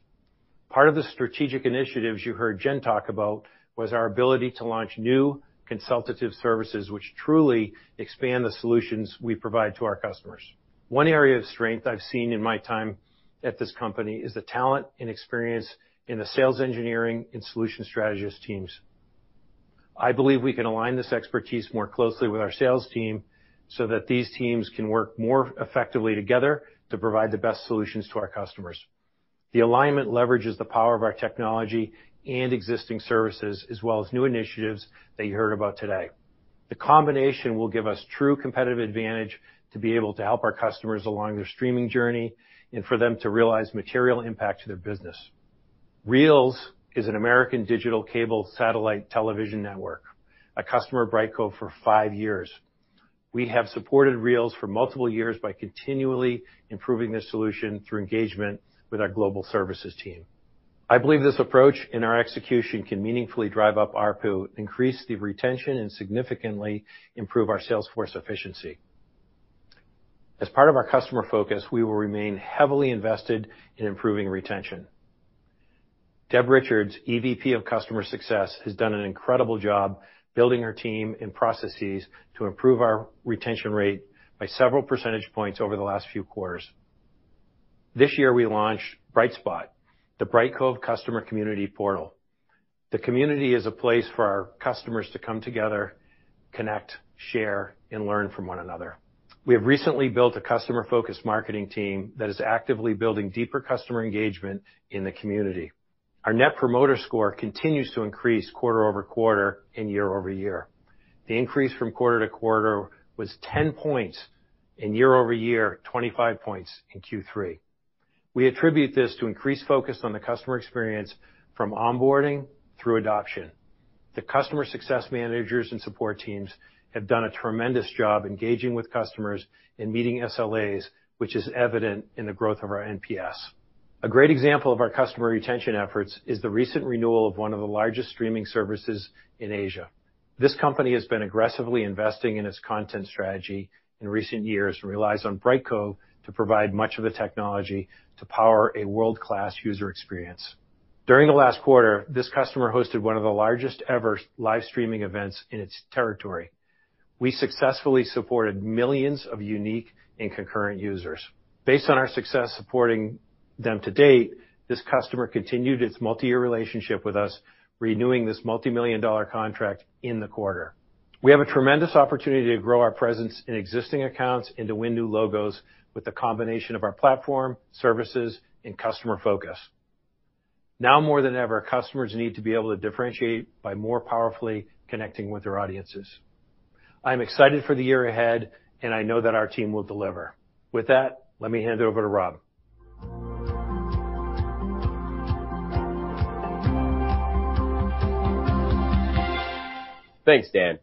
Part of the strategic initiatives you heard Jen talk about was our ability to launch new consultative services which truly expand the solutions we provide to our customers. One area of strength I've seen in my time at this company is the talent and experience in the sales engineering and solution strategist teams. I believe we can align this expertise more closely with our sales team so that these teams can work more effectively together to provide the best solutions to our customers. The alignment leverages the power of our technology and existing services as well as new initiatives that you heard about today. The combination will give us true competitive advantage to be able to help our customers along their streaming journey and for them to realize material impact to their business. Reelz is an American digital cable satellite television network, a customer of Brightcove for five years. We have supported Reelz for multiple years by continually improving the solution through engagement with our global services team. I believe this approach in our execution can meaningfully drive up ARPU, increase the retention, and significantly improve our sales force efficiency. As part of our customer focus, we will remain heavily invested in improving retention. Deb Richards, EVP of Customer Success, has done an incredible job building her team and processes to improve our retention rate by several percentage points over the last few quarters. This year, we launched BrightSpot, the Brightcove customer community portal. The community is a place for our customers to come together, connect, share, and learn from one another. We have recently built a customer-focused marketing team that is actively building deeper customer engagement in the community. Our Net Promoter Score continues to increase quarter-over-quarter and year-over-year. The increase from quarter-to-quarter was 10 points, and year-over-year, 25 points in Q3. We attribute this to increased focus on the customer experience from onboarding through adoption. The customer success managers and support teams have done a tremendous job engaging with customers and meeting SLAs, which is evident in the growth of our NPS. A great example of our customer retention efforts is the recent renewal of one of the largest streaming services in Asia. This company has been aggressively investing in its content strategy in recent years and relies on Brightcove to provide much of the technology to power a world-class user experience. During the last quarter, this customer hosted one of the largest ever live streaming events in its territory. We successfully supported millions of unique and concurrent users. Based on our success supporting them to date, this customer continued its multi-year relationship with us, renewing this multimillion-dollar contract in the quarter. We have a tremendous opportunity to grow our presence in existing accounts and to win new logos with the combination of our platform, services, and customer focus. Now more than ever, customers need to be able to differentiate by more powerfully connecting with their audiences. I'm excited for the year ahead, and I know that our team will deliver. With that, let me hand it over to Rob. Thanks, Dan.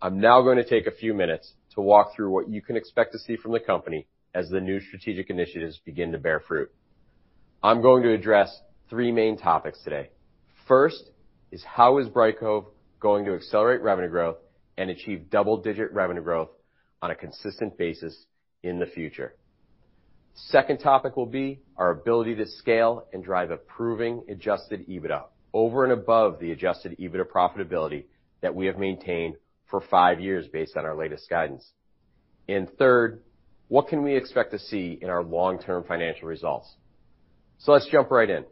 I'm now going to take a few minutes to walk through what you can expect to see from the company as the new strategic initiatives begin to bear fruit. I'm going to address three main topics today. First is how is Brightcove going to accelerate revenue growth and achieve double-digit revenue growth on a consistent basis in the future. Second topic will be our ability to scale and drive improving adjusted EBITDA over and above the adjusted EBITDA profitability that we have maintained for five years based on our latest guidance. Third, what can we expect to see in our long-term financial results? So let's jump right in.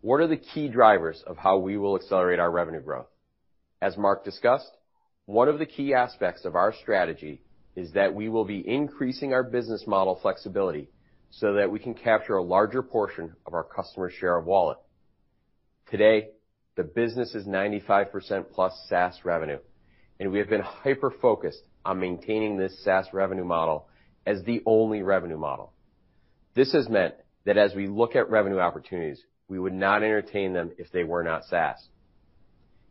What are the key drivers of how we will accelerate our revenue growth? As Marc discussed, one of the key aspects of our strategy is that we will be increasing our business model flexibility so that we can capture a larger portion of our customer share of wallet. Today, the business is 95%+ plus SaaS revenue, and we have been hyper-focused on maintaining this SaaS revenue model as the only revenue model. This has meant that as we look at revenue opportunities, we would not entertain them if they were not SaaS.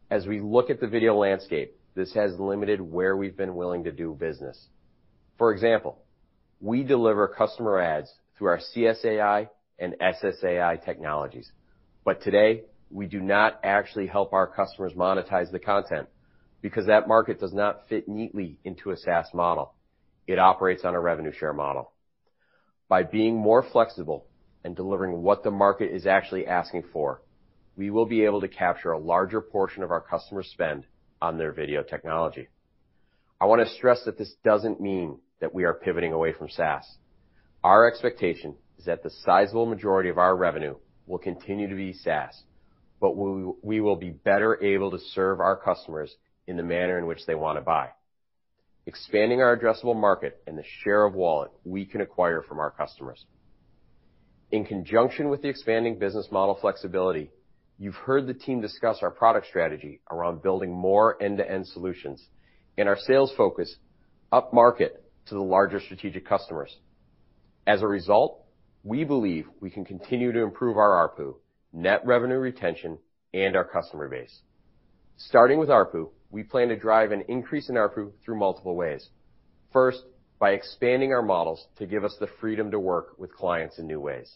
As we look at the video landscape, this has limited where we've been willing to do business. For example, we deliver customer ads through our CSAI and SSAI technologies. But today, we do not actually help our customers monetize the content because that market does not fit neatly into a SaaS model. It operates on a revenue share model. By being more flexible and delivering what the market is actually asking for, we will be able to capture a larger portion of our customer spend on their video technology. I wanna stress that this doesn't mean that we are pivoting away from SaaS. Our expectation is that the sizable majority of our revenue will continue to be SaaS, but we will be better able to serve our customers in the manner in which they wanna buy, expanding our addressable market and the share of wallet we can acquire from our customers. In conjunction with the expanding business model flexibility, you've heard the team discuss our product strategy around building more end-to-end solutions and our sales focus upmarket to the larger strategic customers. As a result, we believe we can continue to improve our ARPU, net revenue retention, and our customer base. Starting with ARPU, we plan to drive an increase in ARPU through multiple ways. First, by expanding our models to give us the freedom to work with clients in new ways.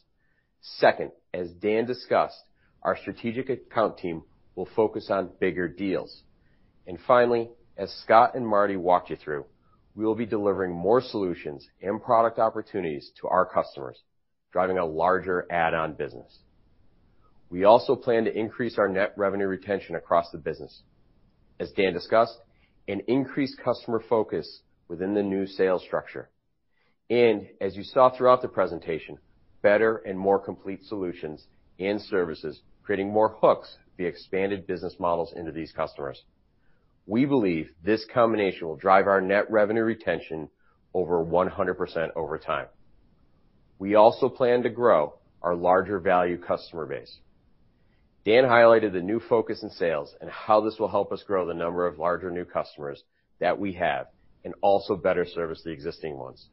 Second, as Dan discussed, our strategic account team will focus on bigger deals. And finally, as Scott and Marty walked you through, we will be delivering more solutions and product opportunities to our customers, driving a larger add-on business. We also plan to increase our net revenue retention across the business. As Dan discussed, an increased customer focus within the new sales structure. And as you saw throughout the presentation, better and more complete solutions and services, creating more hooks via expanded business models into these customers. We believe this combination will drive our net revenue retention over 100% over time. We also plan to grow our larger value customer base. Dan highlighted the new focus in sales and how this will help us grow the number of larger new customers that we have and also better service the existing ones.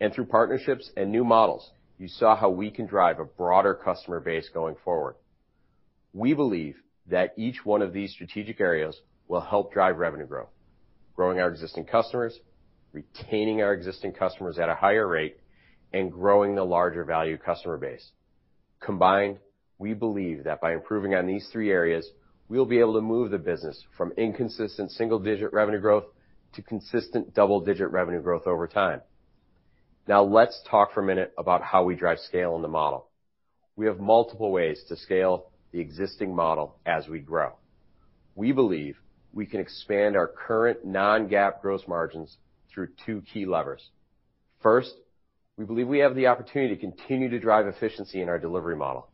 And through partnerships and new models, you saw how we can drive a broader customer base going forward. We believe that each one of these strategic areas will help drive revenue growth, growing our existing customers, retaining our existing customers at a higher rate, and growing the larger value customer base. Combined, we believe that by improving on these three areas, we'll be able to move the business from inconsistent single-digit revenue growth to consistent double-digit revenue growth over time. Now let's talk for a minute about how we drive scale in the model. We have multiple ways to scale the existing model as we grow. We believe we can expand our current non-GAAP gross margins through two key levers. First, we believe we have the opportunity to continue to drive efficiency in our delivery model.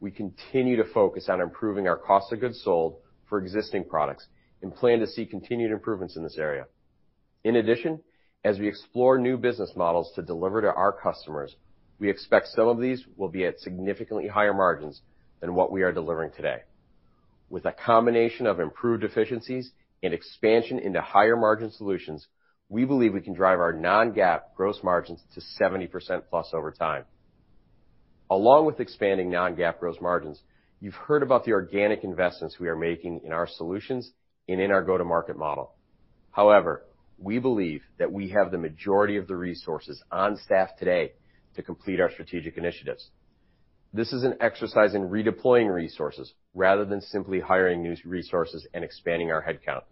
We continue to focus on improving our cost of goods sold for existing products and plan to see continued improvements in this area. In addition, as we explore new business models to deliver to our customers, we expect some of these will be at significantly higher margins than what we are delivering today. With a combination of improved efficiencies and expansion into higher margin solutions, we believe we can drive our non-GAAP gross margins to 70%+ plus over time. Along with expanding non-GAAP gross margins, you've heard about the organic investments we are making in our solutions and in our go-to-market model. However, we believe that we have the majority of the resources on staff today to complete our strategic initiatives. This is an exercise in redeploying resources rather than simply hiring new resources and expanding our headcount.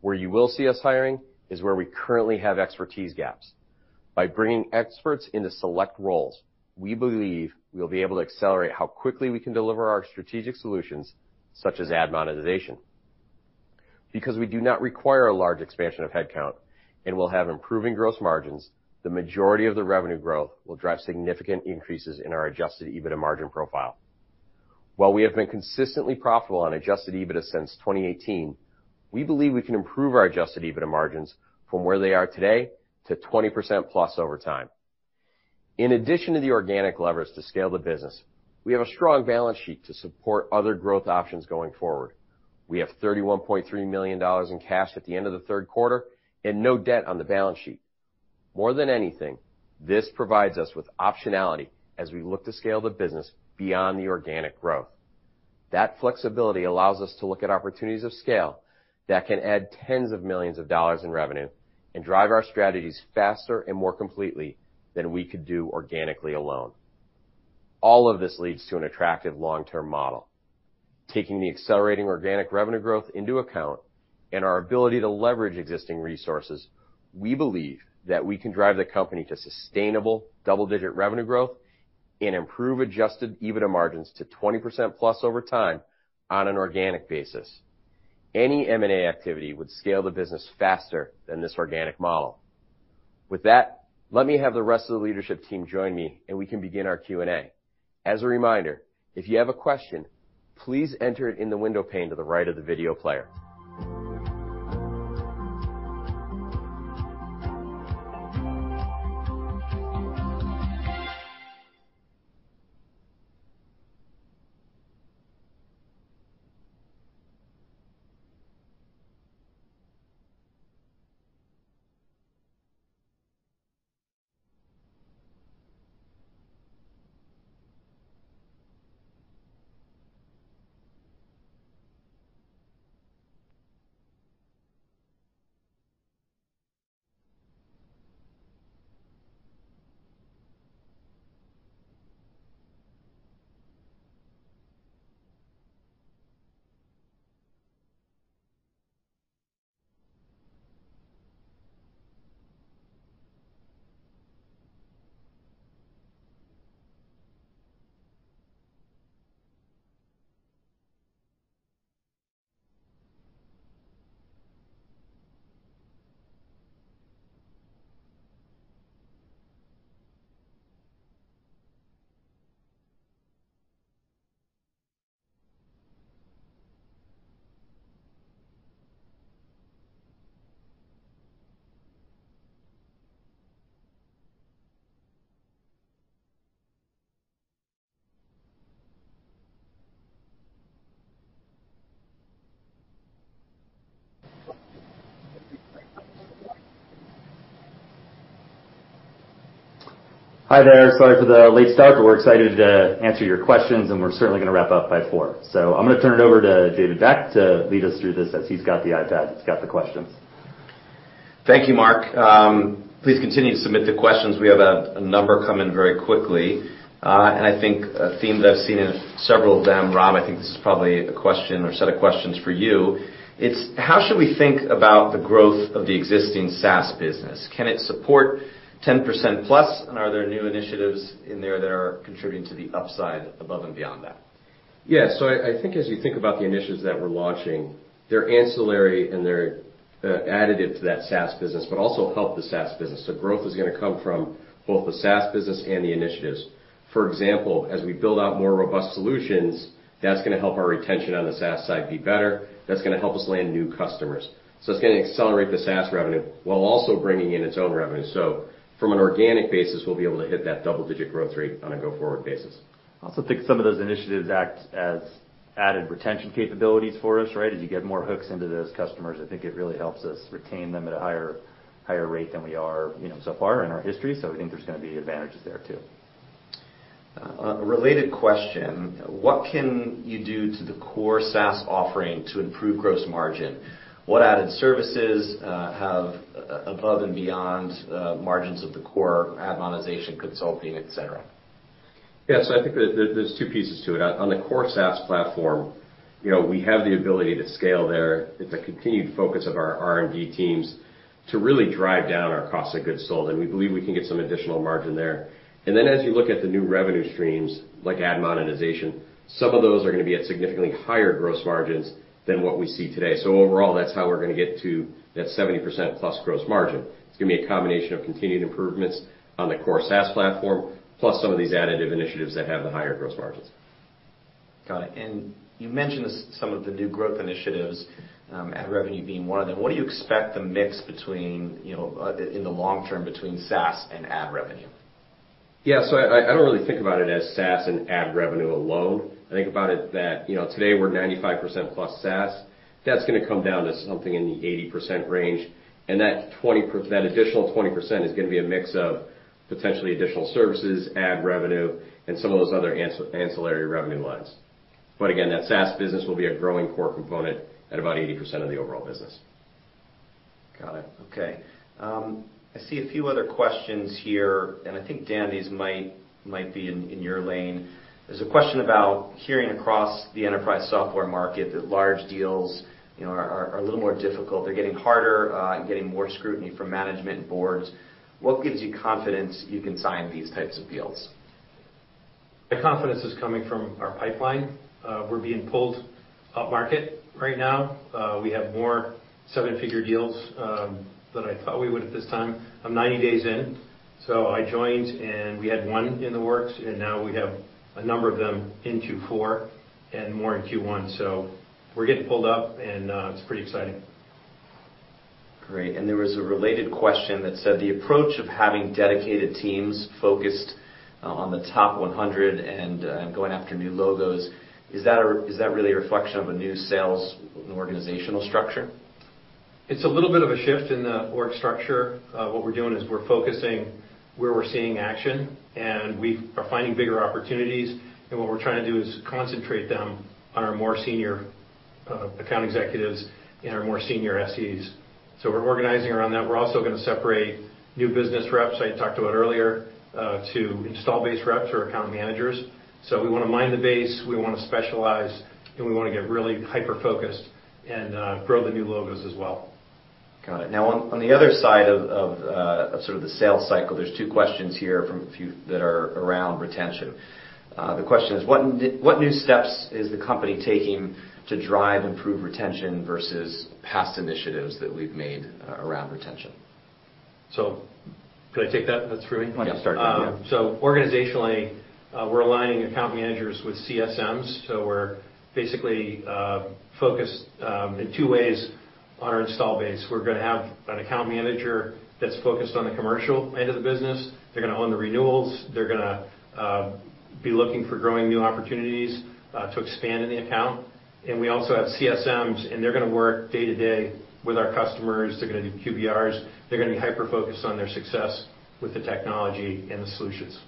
Where you will see us hiring is where we currently have expertise gaps. By bringing experts into select roles, we believe we'll be able to accelerate how quickly we can deliver our strategic solutions, such as ad monetization. Because we do not require a large expansion of headcount and will have improving gross margins, the majority of the revenue growth will drive significant increases in our adjusted EBITDA margin profile. While we have been consistently profitable on adjusted EBITDA since 2018, we believe we can improve our adjusted EBITDA margins from where they are today to 20%+ plus over time. In addition to the organic levers to scale the business, we have a strong balance sheet to support other growth options going forward. We have $31.3 million in cash at the end of the third quarter and no debt on the balance sheet. More than anything, this provides us with optionality as we look to scale the business beyond the organic growth. That flexibility allows us to look at opportunities of scale that can add tens of millions of dollars in revenue and drive our strategies faster and more completely than we could do organically alone. All of this leads to an attractive long-term model. Taking the accelerating organic revenue growth into account and our ability to leverage existing resources, we believe that we can drive the company to sustainable double-digit revenue growth and improve adjusted EBITDA margins to 20%+ plus over time on an organic basis. Any M&A activity would scale the business faster than this organic model. With that, let me have the rest of the leadership team join me, and we can begin our Q&A. As a reminder, if you have a question, please enter it in the window pane to the right of the video player. Hi there. Sorry for the late start, but we're excited to answer your questions, and we're certainly gonna wrap up by 4:00 P.M. I'm gonna turn it over to David Beck to lead us through this as he's got the iPad, he's got the questions. Thank you, Marc. Please continue to submit the questions. We have a number come in very quickly. Uh and I think a theme that I've seen in several of them, Rob, I think this is probably a question or set of questions for you. It's how should we think about the growth of the existing SaaS business? Can it support 10%+, and are there new initiatives in there that are contributing to the upside above and beyond that? Yeah. So I think as you think about the initiatives that we're launching, they're ancillary and they're uh, additive to that SaaS business, but also help the SaaS business. So growth is gonna come from both the SaaS business and the initiatives. For example, as we build out more robust solutions, that's gonna help our retention on the SaaS side be better. That's gonna help us land new customers. So it's gonna accelerate the SaaS revenue while also bringing in its own revenue. From an organic basis, we'll be able to hit that double-digit growth rate on a go-forward basis. I also think some of those initiatives act as added retention capabilities for us, right? As you get more hooks into those customers, I think it really helps us retain them at a higher rate than we are, you know, so far in our history. So we think there's gonna be advantages there too. Uh, a related question. What can you do to the core SaaS offering to improve gross margin? What added services uh, have uh, above and beyond uh, margins of the core ad monetization, consulting, et cetera? Yeah. I think there's two pieces to it. On the core SaaS platform, you know, we have the ability to scale there. It's a continued focus of our R&D teams to really drive down our cost of goods sold, and we believe we can get some additional margin there. And then as you look at the new revenue streams, like ad monetization, some of those are gonna be at significantly higher gross margins than what we see today. So overall, that's how we're gonna get to that 70%+ plus gross margin. It's gonna be a combination of continued improvements on the core SaaS platform, plus some of these additive initiatives that have the higher gross margins. Got it. And you mentioned some of the new growth initiatives, um, ad revenue being one of them. What do you expect the mix between, you know, uh, in the long term between SaaS and ad revenue? Yeah. So I don't really think about it as SaaS and ad revenue alone. I think about it that, you know, today we're 95%+ plus SaaS. That's gonna come down to something in the 80% range. And that additional 20% is gonna be a mix of potentially additional services, ad revenue, and some of those other ancillary revenue lines. But again, that SaaS business will be a growing core component at about 80% of the overall business. Got it. Okay. Um, I see a few other questions here, and I think, Dan, these might be in your lane. There's a question about hearing across the enterprise software market that large deals, you know, are a little more difficult. They're getting harder, uh, and getting more scrutiny from management and boards. What gives you confidence you can sign these types of deals? The confidence is coming from our pipeline. Uh, we're being pulled upmarket right now. Uh, we have more seven-figure deals um, than I thought we would at this time. I'm 90 days in. So I joined, and we had one in the works, and now we have a number of them in Q4 and more in Q1. So we're getting pulled up, and uh, it's pretty exciting. Great. And there was a related question that said the approach of having dedicated teams focused uh, on the top 100 uh, and going after new logos, is that really a reflection of a new sales and organizational structure? It's a little bit of a shift in the org structure. What we're doing is we're focusing where we're seeing action, and we are finding bigger opportunities. And what we're trying to do is concentrate them on our more senior uh, account executives and our more senior SEs. So we're organizing around that. We're also gonna separate new business reps I talked about earlier uh, to install base reps or account managers. So we wanna mine the base, we wanna specialize, and we wanna get really hyper-focused and uh, grow the new logos as well. Got it. Now on the other side uh, of sort of the sales cycle, there's two questions here from a few that are around retention. Uh, the question is, what new steps is the company taking to drive improved retention versus past initiatives that we've made uh, around retention? So could I take that? That's for me? Why don't you start? Um, yeah. Organizationally, we're aligning account managers with CSMs. So we're basically focused um, in two ways on our install base. We're gonna have an account manager that's focused on the commercial end of the business. They're gonna own the renewals. They're gonna uh, be looking for growing new opportunities uh, to expand in the account. And we also have CSMs, and they're gonna work day to day with our customers. They're gonna do QBRs. They're gonna be hyper-focused on their success with the technology and the solutions.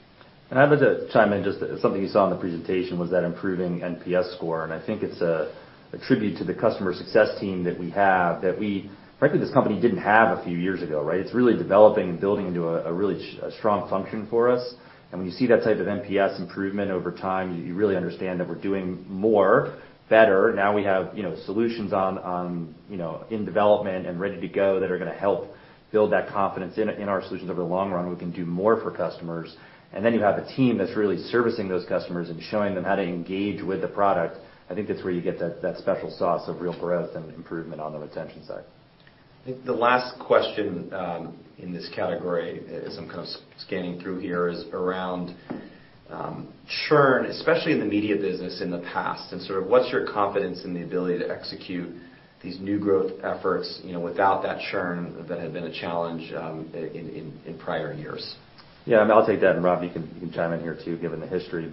And I'd like to chime in, just something you saw in the presentation was that improving NPS score. And I think it's a tribute to the customer success team that we have that we frankly, this company didn't have a few years ago, right? It's really developing and building into a really strong function for us. And when you see that type of NPS improvement over time, you really understand that we're doing more, better. Now we have, you know, solutions on, on you know, in development and ready to go that are gonna help build that confidence in in our solutions over the long run. We can do more for customers. And then you have a team that's really servicing those customers and showing them how to engage with the product. I think that's where you get that special sauce of real growth and improvement on the retention side. I think the last question um, in this category, uh, as I'm kind of scanning through here, is around um, churn, especially in the media business in the past, and sort of what's your confidence in the ability to execute these new growth efforts, you know, without that churn that had been a challenge um, in prior years? Yeah, I'll take that, and Rob, you can chime in here too, given the history.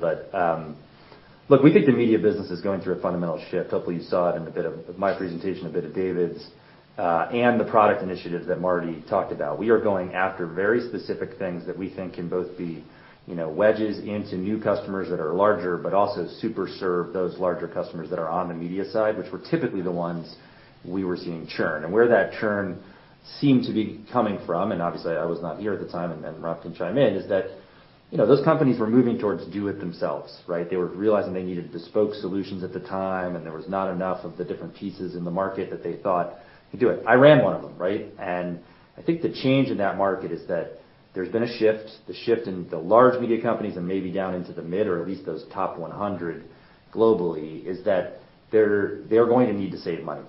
Look, we think the media business is going through a fundamental shift. Hopefully, you saw it in a bit of my presentation, a bit of David's, uh, and the product initiatives that Marty talked about. We are going after very specific things that we think can both be, you know, wedges into new customers that are larger, but also super serve those larger customers that are on the media side, which were typically the ones we were seeing churn. And where that churn seemed to be coming from, and obviously I was not here at the time, and Rob can chime in, is that, you know, those companies were moving towards do it themselves, right? They were realizing they needed bespoke solutions at the time, and there was not enough of the different pieces in the market that they thought could do it. I ran one of them, right? And I think the change in that market is that there's been a shift. The shift in the large media companies and maybe down into the mid or at least those top 100 globally, is that they're going to need to save money.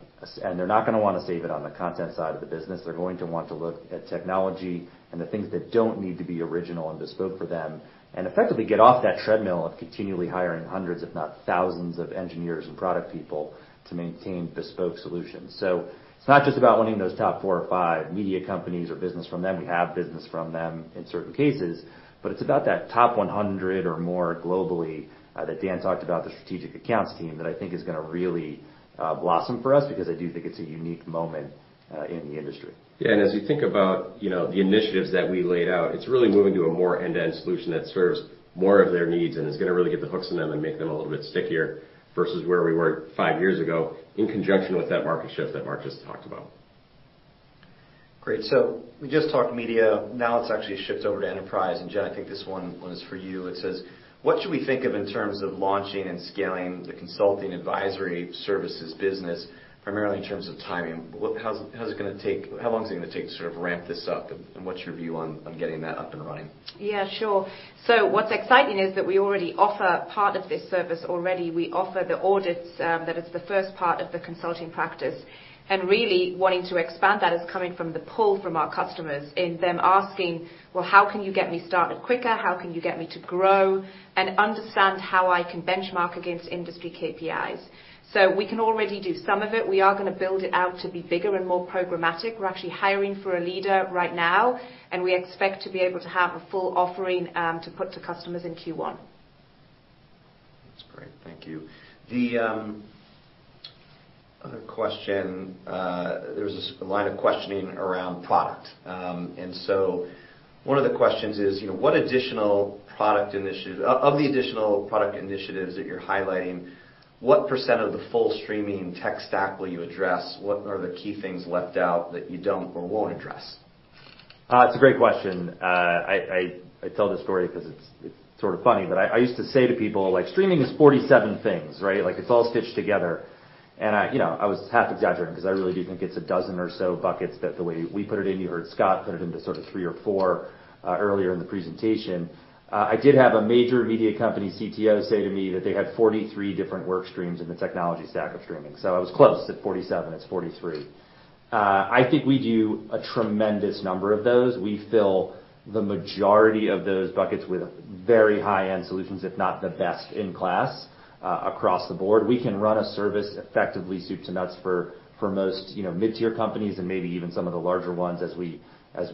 And they're not gonna wanna save it on the content side of the business. They're going to want to look at technology and the things that don't need to be original and bespoke for them, and effectively get off that treadmill of continually hiring hundreds, if not thousands, of engineers and product people to maintain bespoke solutions. So it's not just about winning those top four or five media companies or business from them. We have business from them in certain cases, but it's about that top 100 or more globally, uh, that Dan talked about, the strategic accounts team, that I think is gonna really uh, blossom for us because I do think it's a unique moment uh, in the industry. Yeah. And as you think about, you know, the initiatives that we laid out, it's really moving to a more end-to-end solution that serves more of their needs and is gonna really get the hooks in them and make them a little bit stickier versus where we were five years ago in conjunction with that market shift that Marc just talked about. Great. So we just talked media. Now let's actually shift over to enterprise. And Jen, I think this one is for you. It says, "What should we think of in terms of launching and scaling the consulting advisory services business, primarily in terms of timing? How's it going to take? How long is it gonna take to sort of ramp this up, and what's your view on getting that up and running? Yeah, sure. So what's exciting is that we already offer part of this service already. We offer the audits, um, that is the first part of the consulting practice. And really wanting to expand that is coming from the pull from our customers in them asking, "Well, how can you get me started quicker? How can you get me to grow and understand how I can benchmark against industry KPIs?" So we can already do some of it. We are gonna build it out to be bigger and more programmatic. We're actually hiring for a leader right now, and we expect to be able to have a full offering, um, to put to customers in Q1. That's great. Thank you. The um, other question, uh, there was a line of questioning around product. Um and so one of the questions is, you know, what additional product initiatives of the additional product initiatives that you're highlighting, what percent % of the full streaming tech stack will you address? What are the key things left out that you don't or won't address? Uh, it's a great question. Uh, I tell this story 'cause it's sort of funny, but I used to say to people, like, "Streaming is 47 things," right? Like, it's all stitched together. And I, you know, I was half exaggerating 'cause I really do think it's a dozen or so buckets that the way we put it in. You heard Scott put it into sort of three or four uh, earlier in the presentation. Uh, I did have a major media company CTO say to me that they had 43 different work streams in the technology stack of streaming. So I was close. At 47, it's 43. Uh, I think we do a tremendous number of those. We fill the majority of those buckets with very high-end solutions, if not the best in class, uh, across the board. We can run a service effectively soup to nuts for most, you know, mid-tier companies and maybe even some of the larger ones as we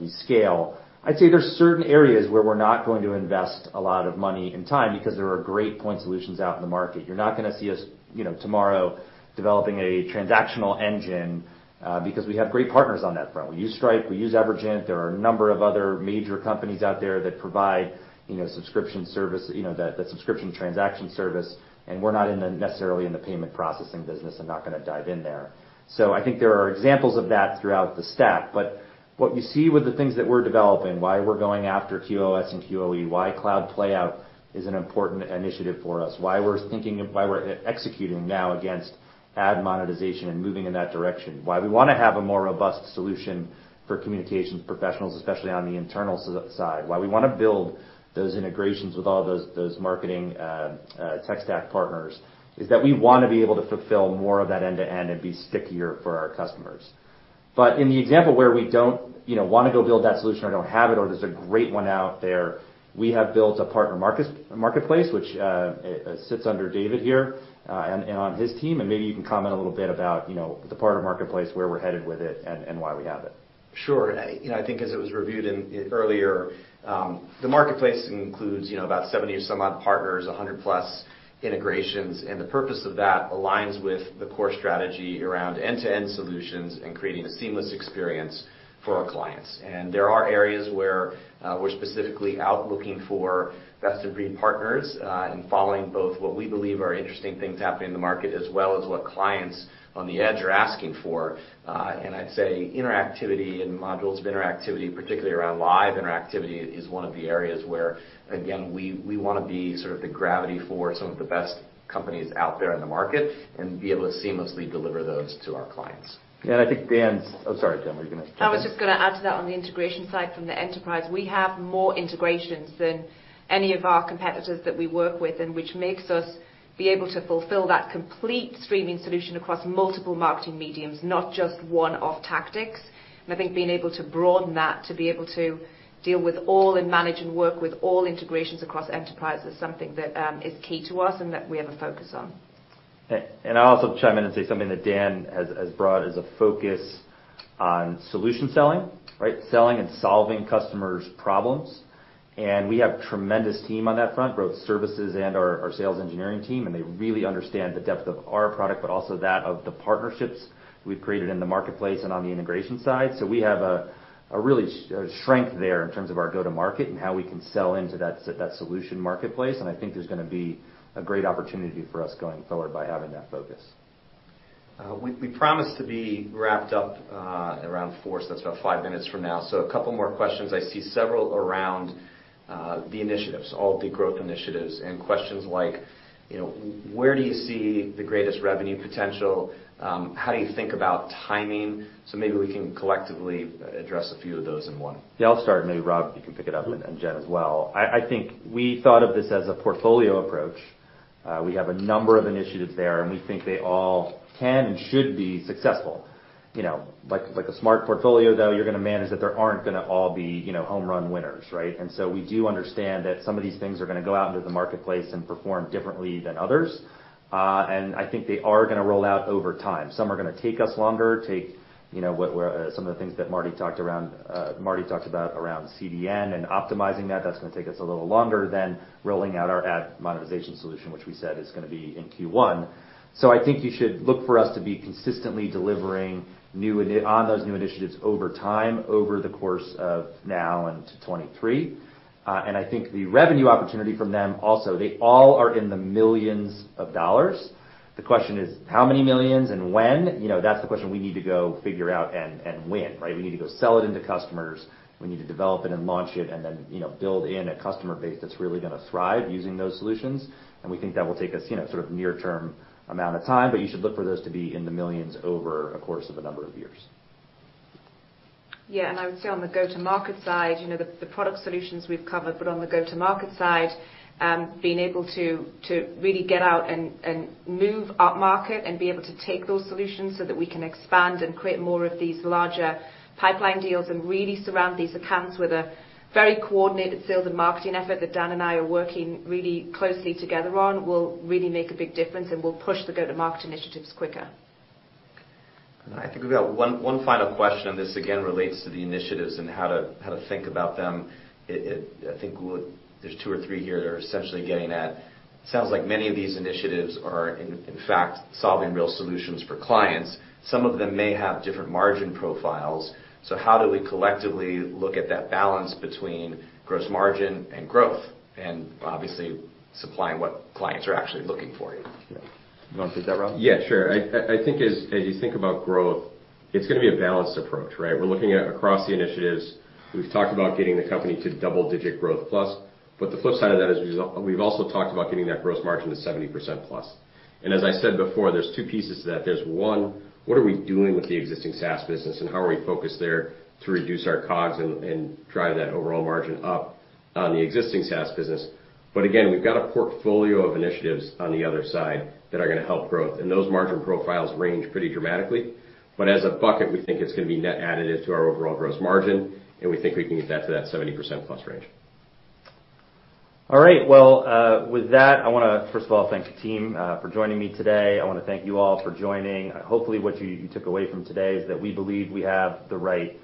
scale. I'd say there's certain areas where we're not going to invest a lot of money and time because there are great point solutions out in the market. You're not gonna see us, you know, tomorrow developing a transactional engine uh, because we have great partners on that front. We use Stripe, we use Evergent. There are a number of other major companies out there that provide, you know, subscription service, you know, that subscription transaction service, and we're not in the necessarily in the payment processing business and not gonna dive in there. So I think there are examples of that throughout the stack. What you see with the things that we're developing, why we're going after QoS and QoE, why Cloud Playout is an important initiative for us, why we're thinking why we're executing now against ad monetization and moving in that direction, why we wanna have a more robust solution for communications professionals, especially on the internal side, why we wanna build those integrations with all those marketing uh, uh, tech stack partners, is that we wanna be able to fulfill more of that end-to-end and be stickier for our customers. But in the example where we don't, you know, wanna go build that solution or don't have it or there's a great one out there, we have built a partner marketplace, which uh, uh, sits under David here, uh, and on his team, and maybe you can comment a little bit about, you know, the partner marketplace, where we're headed with it and why we have it. Sure. You know, I think as it was reviewed earlier, um, the marketplace includes, you know, about 70 or some odd partners, 100+ integrations, and the purpose of that aligns with the core strategy around end-to-end solutions and creating a seamless experience for our clients. And there are areas where uh, we're specifically out looking for best-of-breed partners, uh, and following both what we believe are interesting things happening in the market, as well as what clients on the edge are asking for. Uh, and I'd say interactivity and modules of interactivity, particularly around live interactivity, is one of the areas where, again, we wanna be sort of the gravity for some of the best companies out there in the market and be able to seamlessly deliver those to our clients. Yeah, and I think Dan's. Oh, sorry, Jen, were you gonna? I was just gonna add to that on the integration side from the enterprise. We have more integrations than any of our competitors that we work with, and which makes us be able to fulfill that complete streaming solution across multiple marketing mediums, not just one-off tactics. And I think being able to broaden that, to be able to deal with all and manage and work with all integrations across enterprise is something that um, is key to us and that we have a focus on. And I'll also chime in and say something that Dan has brought is a focus on solution selling, right? Selling and solving customers' problems. And we have tremendous team on that front, both services and our sales engineering team, and they really understand the depth of our product, but also that of the partnerships we've created in the marketplace and on the integration side. So we have a really strength there in terms of our go-to-market and how we can sell into that solution marketplace. And I think there's gonna be a great opportunity for us going forward by having that focus. Uh, we promised to be wrapped up uh, around 4:00 P.M., so that's about five minutes from now. So a couple more questions. I see several around Uh, the initiatives, all the growth initiatives, and questions like, you know, where do you see the greatest revenue potential? Um, how do you think about timing? So maybe we can collectively address a few of those in one. Yeah, I'll start, maybe Rob, you can pick it up, and Jen as well. I think we thought of this as a portfolio approach. Uh, we have a number of initiatives there, and we think they all can and should be successful. You know, like a smart portfolio, though, you're gonna manage that there aren't gonna all be, you know, home run winners, right? And so we do understand that some of these things are gonna go out into the marketplace and perform differently than others. Uh and I think they are gonna roll out over time. Some are gonna take us longer, take, you know, where some of the things that Marty talked about around CDN and optimizing that. that's gonna take us a little longer than rolling out our ad monetization solution, which we said is gonna be in Q1. So I think you should look for us to be consistently delivering on those new initiatives over time, over the course of now and into 2023. Uh, I think the revenue opportunity from them also, they all are in the millions of dollars. The question is how many millions and when? You know, that's the question we need to go figure out and win, right? We need to go sell it into customers. We need to develop it and launch it and then, you know, build in a customer base that's really gonna thrive using those solutions. And we think that will take us, you know, sort of near term amount of time, but you should look for those to be in the millions over a course of a number of years. Yeah. And I would say on the go-to-market side, you know, the product solutions we've covered, but on the go-to-market side, um, being able to really get out and move upmarket and be able to take those solutions so that we can expand and create more of these larger pipeline deals and really surround these accounts with a very coordinated sales and marketing effort that Dan and I are working really closely together on, will really make a big difference and will push the go-to-market initiatives quicker. I think we've got one final question, and this again relates to the initiatives and how to think about them. I think there's two or three here that are essentially getting at it Sounds like many of these initiatives are in fact solving real solutions for clients. Some of them may have different margin profiles. So how do we collectively look at that balance between gross margin and growth, and obviously supplying what clients are actually looking for? You wanna take that, Rob? Yeah, sure. I think as you think about growth, it's gonna be a balanced approach, right? We're looking at across the initiatives. We've talked about getting the company to double-digit growth plus, but the flip side of that is we've also talked about getting that gross margin to 70% plus. And as I said before, there's two pieces to that. There's one, what are we doing with the existing SaaS business, and how are we focused there to reduce our COGS and drive that overall margin up on the existing SaaS business? But again, we've got a portfolio of initiatives on the other side that are gonna help growth, and those margin profiles range pretty dramatically. But as a bucket, we think it's gonna be net additive to our overall gross margin, and we think we can get that to that 70%+ plus range. All right. Well, uh, with that, I wanna first of all thank the team uh, for joining me today. I wanna thank you all for joining. Uh, hopefully, what you took away from today is that we believe we have the right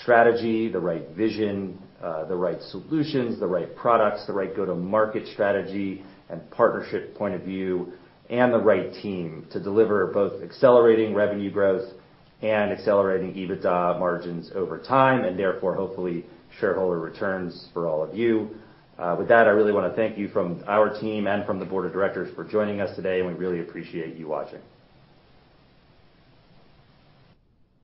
strategy, the right vision, the right solutions, the right products, the right go-to-market strategy and partnership point of view, and the right team to deliver both accelerating revenue growth and accelerating EBITDA margins over time, and therefore, hopefully, shareholder returns for all of you. Uh, with that, I really wanna thank you from our team and from the board of directors for joining us today, and we really appreciate you watching.